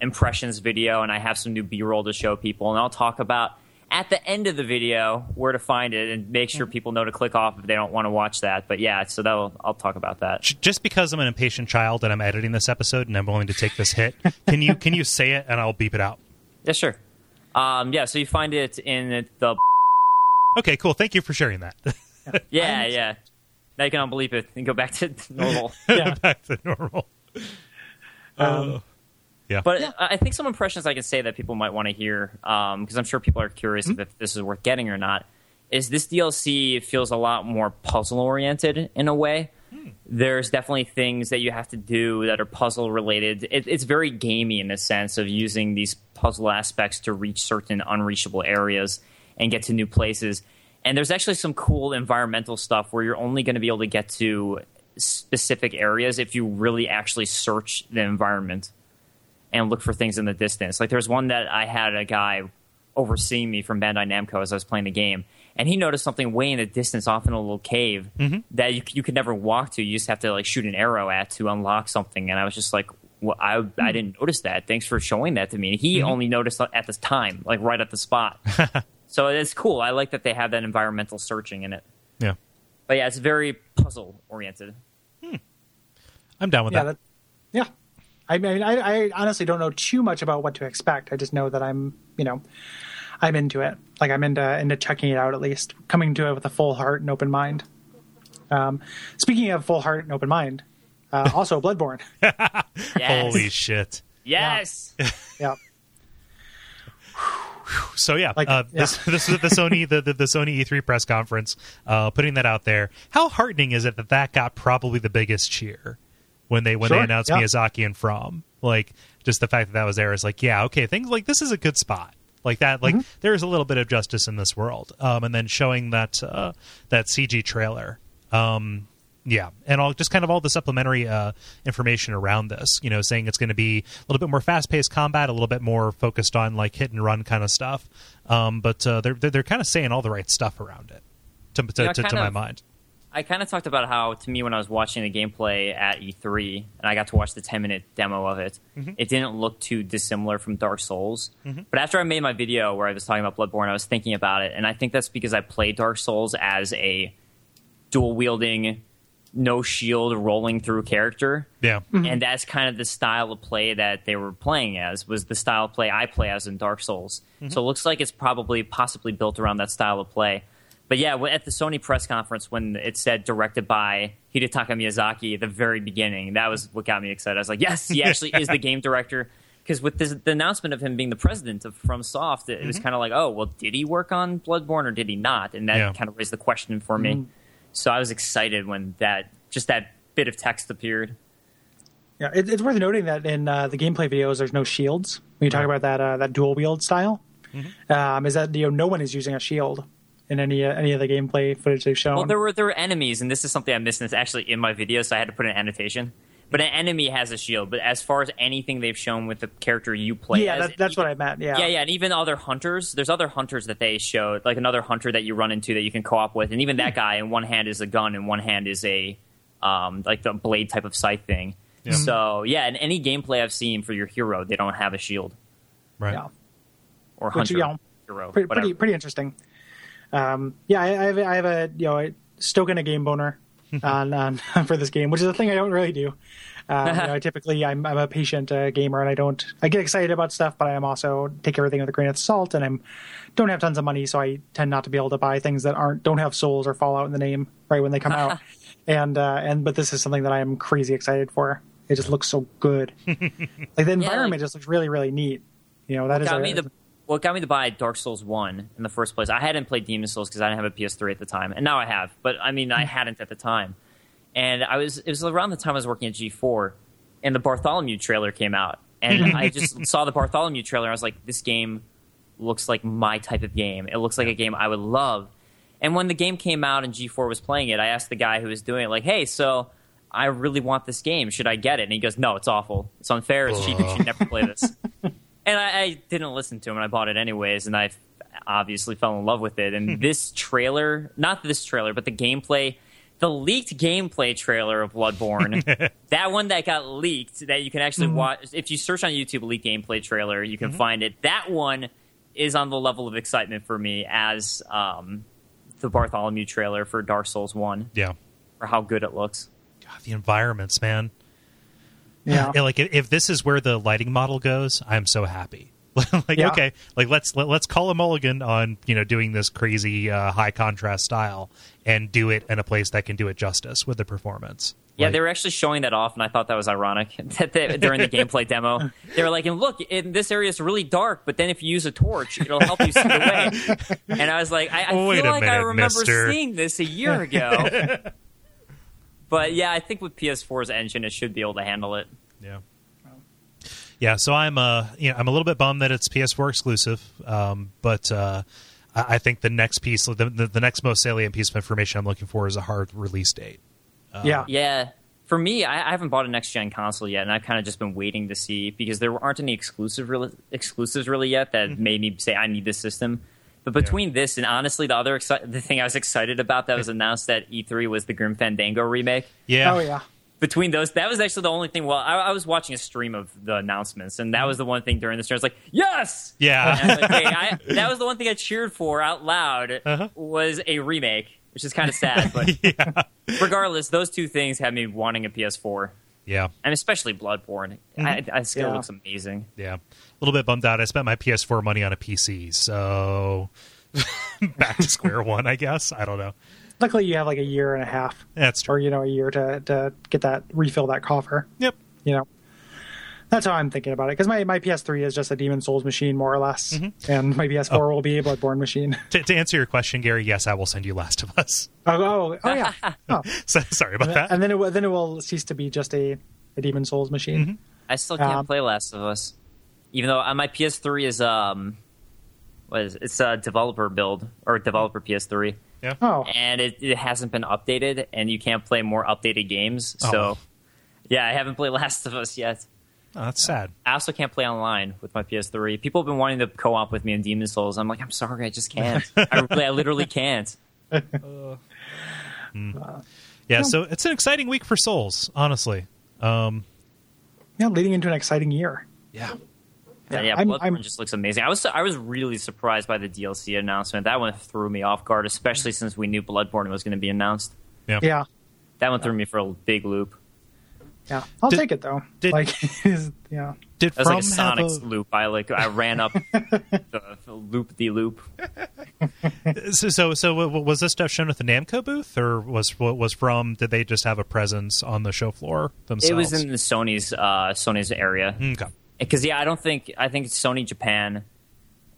impressions video, and I have some new B-roll to show people, and I'll talk about at the end of the video where to find it and make sure people know to click off if they don't want to watch that. But yeah, so that I'll talk about that. Just because I'm an impatient child and I'm editing this episode and I'm willing to take this hit, can you can you say it and I'll beep it out? Yeah, sure. Um, yeah, so you find it in the Okay, cool. Thank you for sharing that. yeah yeah. Now you can unbelieve it and go back to normal. Yeah. Back to normal. Um, Uh, yeah. But I I think some impressions I can say that people might want to hear, because I'm sure people are curious if, if this is worth getting or not. Is this DLC feels a lot more puzzle oriented in a way? There's definitely things that you have to do that are puzzle related. It, it's very gamey in the sense of using these puzzle aspects to reach certain unreachable areas and get to new places. And there's actually some cool environmental stuff where you're only going to be able to get to specific areas if you really actually search the environment and look for things in the distance. Like there's one that I had a guy overseeing me from Bandai Namco as I was playing the game, and he noticed something way in the distance, off in a little cave mm-hmm. that you you could never walk to. You just have to like shoot an arrow at to unlock something. And I was just like, well, I I hmm. didn't notice that. Thanks for showing that to me. And he mm-hmm. only noticed uh, at this time, like right at the spot. so it's cool. I like that they have that environmental searching in it. yeah. But yeah, it's very puzzle oriented. Hmm. I'm down with yeah, that. that, yeah. I mean, I, I honestly don't know too much about what to expect. I just know that I'm, you know, I'm into it. Like I'm into into checking it out at least, coming to it with a full heart and open mind. Um, speaking of full heart and open mind, uh, also Bloodborne. Yes. Holy shit. yes. yeah, So yeah, Like, uh, yeah. this this is the Sony the, the, the Sony E3 press conference, uh, putting that out there. How heartening is it that that got probably the biggest cheer when they when Sure, they announced yeah. Miyazaki and From? Like just the fact that that was there is like yeah okay things like this is a good spot like that like Mm-hmm. there is a little bit of justice in this world. Um, and then showing that uh, that CG trailer. Um, yeah, and all just kind of all the supplementary uh, information around this. You know, saying it's going to be a little bit more fast-paced combat, a little bit more focused on like hit and run kind of stuff. Um, but uh, they're, they're they're kind of saying all the right stuff around it, to to, Yeah, to, to kind my of. mind. I kind of talked about how, to me, when I was watching the gameplay at E3, and I got to watch the 10 minute demo of it, mm-hmm. it didn't look too dissimilar from Dark Souls. Mm-hmm. But after I made my video where I was talking about Bloodborne, I was thinking about it, and I think that's because I played Dark Souls as a dual wielding, no shield, rolling through character. Yeah, mm-hmm. and that's kind of the style of play that they were playing as was the style of play I play as in Dark Souls. So it looks like it's probably possibly built around that style of play. But yeah, at the Sony press conference when it said directed by Hidetaka Miyazaki at the very beginning, that was what got me excited. I was like, yes, he actually is the game director. Because with this, the announcement of him being the president of FromSoft, it, it was kind of like, oh, well, did he work on Bloodborne or did he not? And that Yeah. kind of raised the question for me. So I was excited when that just that bit of text appeared. yeah. It, it's worth noting that in uh, the gameplay videos, there's no shields. When you talk about that uh, that dual wield style, um, is that you know no one is using a shield in any uh, any of the gameplay footage they've shown. Well, there were there were enemies, and this is something I missed. And it's actually in my video, so I had to put an annotation. But an enemy has a shield. But as far as anything they've shown with the character you play, yeah, as, that, that's what I meant. Yeah, Yeah, yeah, and even other hunters. There's other hunters that they showed, like another hunter that you run into that you can co-op with, and even that guy in one hand is a gun, and one hand is a um, like the blade type of scythe thing. So yeah, in any gameplay I've seen for your hero, they don't have a shield right. yeah. or Which, hunter you know, hero. pretty pretty, pretty interesting. Um, yeah, I, I, have, I have a you know a stoking a game boner on, on for this game, which is a thing I don't really do. Um, you know, typically, I'm I'm a patient uh, gamer, and I don't I get excited about stuff, but I am also take everything with a grain of salt, and I'm don't have tons of money, so I tend not to be able to buy things that aren't don't have souls or Fallout in the name right when they come out. And uh, and but this is something that I am crazy excited for. It just looks so good. like the environment like- just looks really really neat. You know that is got a, me the what got me to buy Dark Souls One in the first place. I hadn't played Demon Souls because I didn't have a PS3 at the time, and now I have. But I mean, Hmm. I hadn't at the time. And I was it was around the time I was working at G4, and the Bartholomew trailer came out, and I just saw the Bartholomew trailer. And I was like, this game looks like my type of game. It looks like a game I would love. And when the game came out and G4 was playing it, I asked the guy who was doing it, like, hey, so I really want this game. Should I get it? And he goes, no, it's awful. It's unfair. It's cheap. You should never play this. And I, I didn't listen to him, and I bought it anyways. And I, obviously fell in love with it. And hmm. this trailer, not this trailer, but the gameplay, the leaked gameplay trailer of Bloodborne, that one that got leaked, that you can actually hmm. watch. If you search on YouTube, leaked gameplay trailer, you can hmm. find it. That one is on the level of excitement for me as um, the Bartholomew trailer for Dark Souls 1, Yeah. for how good it looks. God, the environments, man. Yeah. Yeah, like if if this is where the lighting model goes, I'm so happy. like Yeah. okay, like let's let, let's call a mulligan on you know doing this crazy uh, high contrast style and do it in a place that can do it justice with the performance. Yeah, Like- they were actually showing that off, and I thought that was ironic that they, during the gameplay demo. They were like, "And look, in this area is really dark, but then if you use a torch, it'll help you see the way." And I was like, "I, I feel a like I remember mister. seeing this a year ago." But yeah, I think with PS4's engine, it should be able to handle it. Yeah. Yeah, so I'm uh you know I'm a little bit bummed that it's PS4 exclusive, um, but uh, I, I think the next piece, the, the the next most salient piece of information I'm looking for is a hard release date. yeah. Yeah. For me, I, I haven't bought a next gen console yet, and I've kind of just been waiting to see because there aren't any exclusive really, exclusives really yet that made me say I need this system. But between this and honestly, the other exci- the thing I was excited about that was announced at E3 was the Grim Fandango remake. Yeah. Oh yeah. Between those, that was actually the only thing. Well, I, I was watching a stream of the announcements, and that was the one thing during the stream. I was like, "Yes!" Yeah. And I was like, hey, I, that was the one thing I cheered for out loud Uh-huh. was a remake, which is kind of sad. But regardless, those two things had me wanting a PS4, yeah. and especially Bloodborne. Mm-hmm. I, I still Yeah. looks amazing. Yeah. A little bit bummed out. I spent my PS4 money on a PC, so back to square one, I guess. I don't know. Luckily, you have like a year and a half, That's or you know, a year to to get that refill that coffer. Yep. You know, that's how I'm thinking about it. Because my my PS3 is just a Demon Souls machine, more or less, and my PS4 will be a Bloodborne machine. To, to answer your question, Gary, yes, I will send you Last of Us. oh, oh, oh yeah. Oh. So, sorry about that. and then it will, then it will cease to be just a, a Demon Souls machine. I still can't Um, play Last of Us, even though uh, my PS3 is um, what is it? it's a developer build or developer PS3. Yeah. Oh, and it, it hasn't been updated, and you can't play more updated games. Oh. So, yeah, I haven't played Last of Us yet. Oh, that's sad. I also can't play online with my PS3. People have been wanting to co-op with me in Demon Souls. I'm like, I'm sorry, I just can't. I, really, I literally can't. Yeah, so it's an exciting week for Souls, honestly. Um, yeah, leading into an exciting year. yeah. Yeah, yeah I'm- Bloodborne I'm- just looks amazing. I was I was really surprised by the DLC announcement. That one threw me off guard, especially since we knew Bloodborne was going to be announced. Yeah. Yeah, That one threw me for a big loop. Yeah. I'll Did- take it though. did- like, yeah. Did That was From like a have Sonic a, loop. I like I ran up the, the loop the loop. so, so so w- w- was this stuff shown at the Namco booth, or was what was From? Did they just have a presence on the show floor themselves? It was in the Sony's uh, Sony's area. okay. because yeah, I don't think I think it's Sony Japan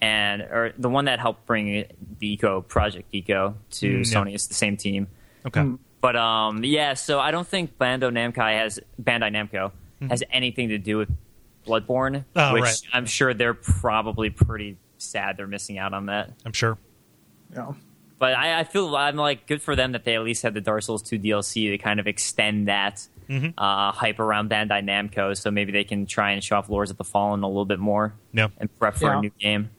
and or the one that helped bring the Ico Project Ico to Mm, yeah. Sony is the same team. Okay. But um, yeah, so I don't think Bandai Namco has Bandai Namco has anything to do with Bloodborne, Mm-hmm. Oh, which right. I'm sure they're probably pretty sad they're missing out on that. I'm sure. Yeah. But I, I feel I'm like good for them that they at least had the Dark Souls 2 DLC to kind of extend that Mm-hmm. uh, hype around Bandai Namco, so maybe they can try and show off Lords of the Fallen a little bit more Yeah. and prep for Yeah. a new game.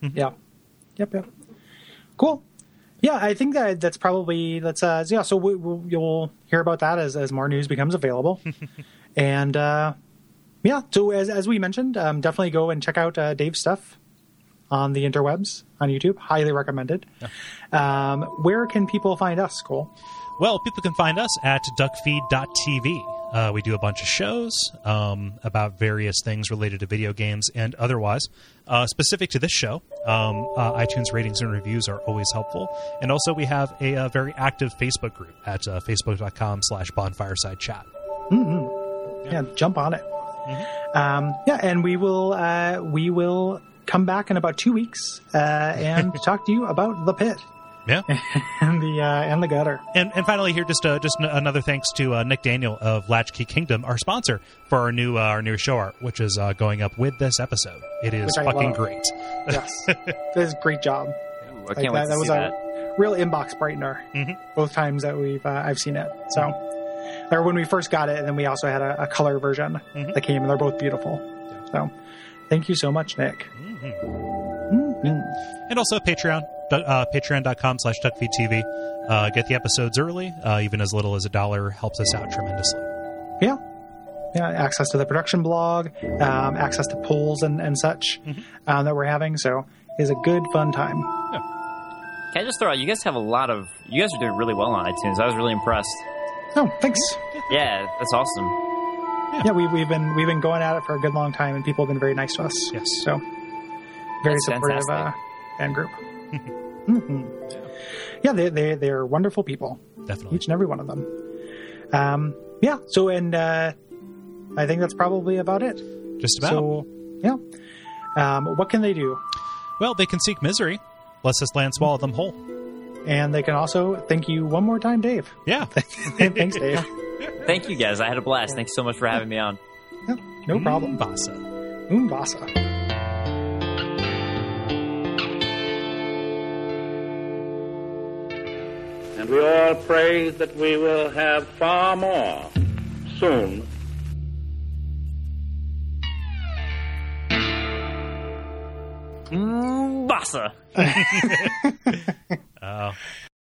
Yeah. Yep. Yep. Cool. Yeah, I think that that's probably that's uh yeah. So we, we'll, you'll hear about that as as more news becomes available, and uh, yeah. So as as we mentioned, um, definitely go and check out uh, Dave's stuff on the interwebs on YouTube. Highly recommended. Um, where can people find us, Kole? Well, people can find us at duckfeed.tv. Uh, we do a bunch of shows um, about various things related to video games and otherwise. Uh, specific to this show, um, uh, iTunes ratings and reviews are always helpful. And also, we have a, uh very active Facebook group at uh, facebook.com slash bonfireside chat. yeah, jump on it. Um, yeah, and we will uh, we will come back in about two weeks uh, and talk to you about the pit Yeah. and the uh, and the gutter. And, and finally, here just uh, just n- another thanks to uh, Nick Daniel of Latchkey Kingdom, our sponsor for our new uh, our new show art, which is uh, going up with this episode. It is Which fucking love. great. Yes, that is a great job. Ooh, I Like can't that, wait to that was see a that. real inbox brightener. Mhm. Both times that we've uh, I've seen it. So, or when we first got it, and then we also had a, a color version Mhm. that came, and they're both beautiful. So, thank you so much, Nick. Mm. And also Patreon, uh, patreon.com slash duckfeedtv. Uh, get the episodes early, uh, even as little as a dollar helps us out tremendously. Yeah. Yeah, access to the production blog, um, access to polls and, and such um, that we're having. So it's a good, fun time. Can I just throw out? You guys have a lot of. You guys are doing really well on iTunes. I was really impressed. Oh, thanks. Yeah, that's awesome. Yeah, we, we've been we've been going at it for a good long time, and people have been very nice to us. Yes. So very That's supportive uh, fan group. hmm Yeah, they they they're wonderful people, Definitely. each and every one of them. Um, yeah. So and uh, I think that's probably about it. Just about. So yeah. Um, what can they do? well, they can seek misery, lest this land swallow them whole. And they can also thank you one more time, Dave. Yeah. Thanks, Dave. Thank you guys. I had a blast. Thanks so much for having me on. Yeah, no problem. Basa. Umbasa. And we all pray that we will have far more soon Mm, Oh.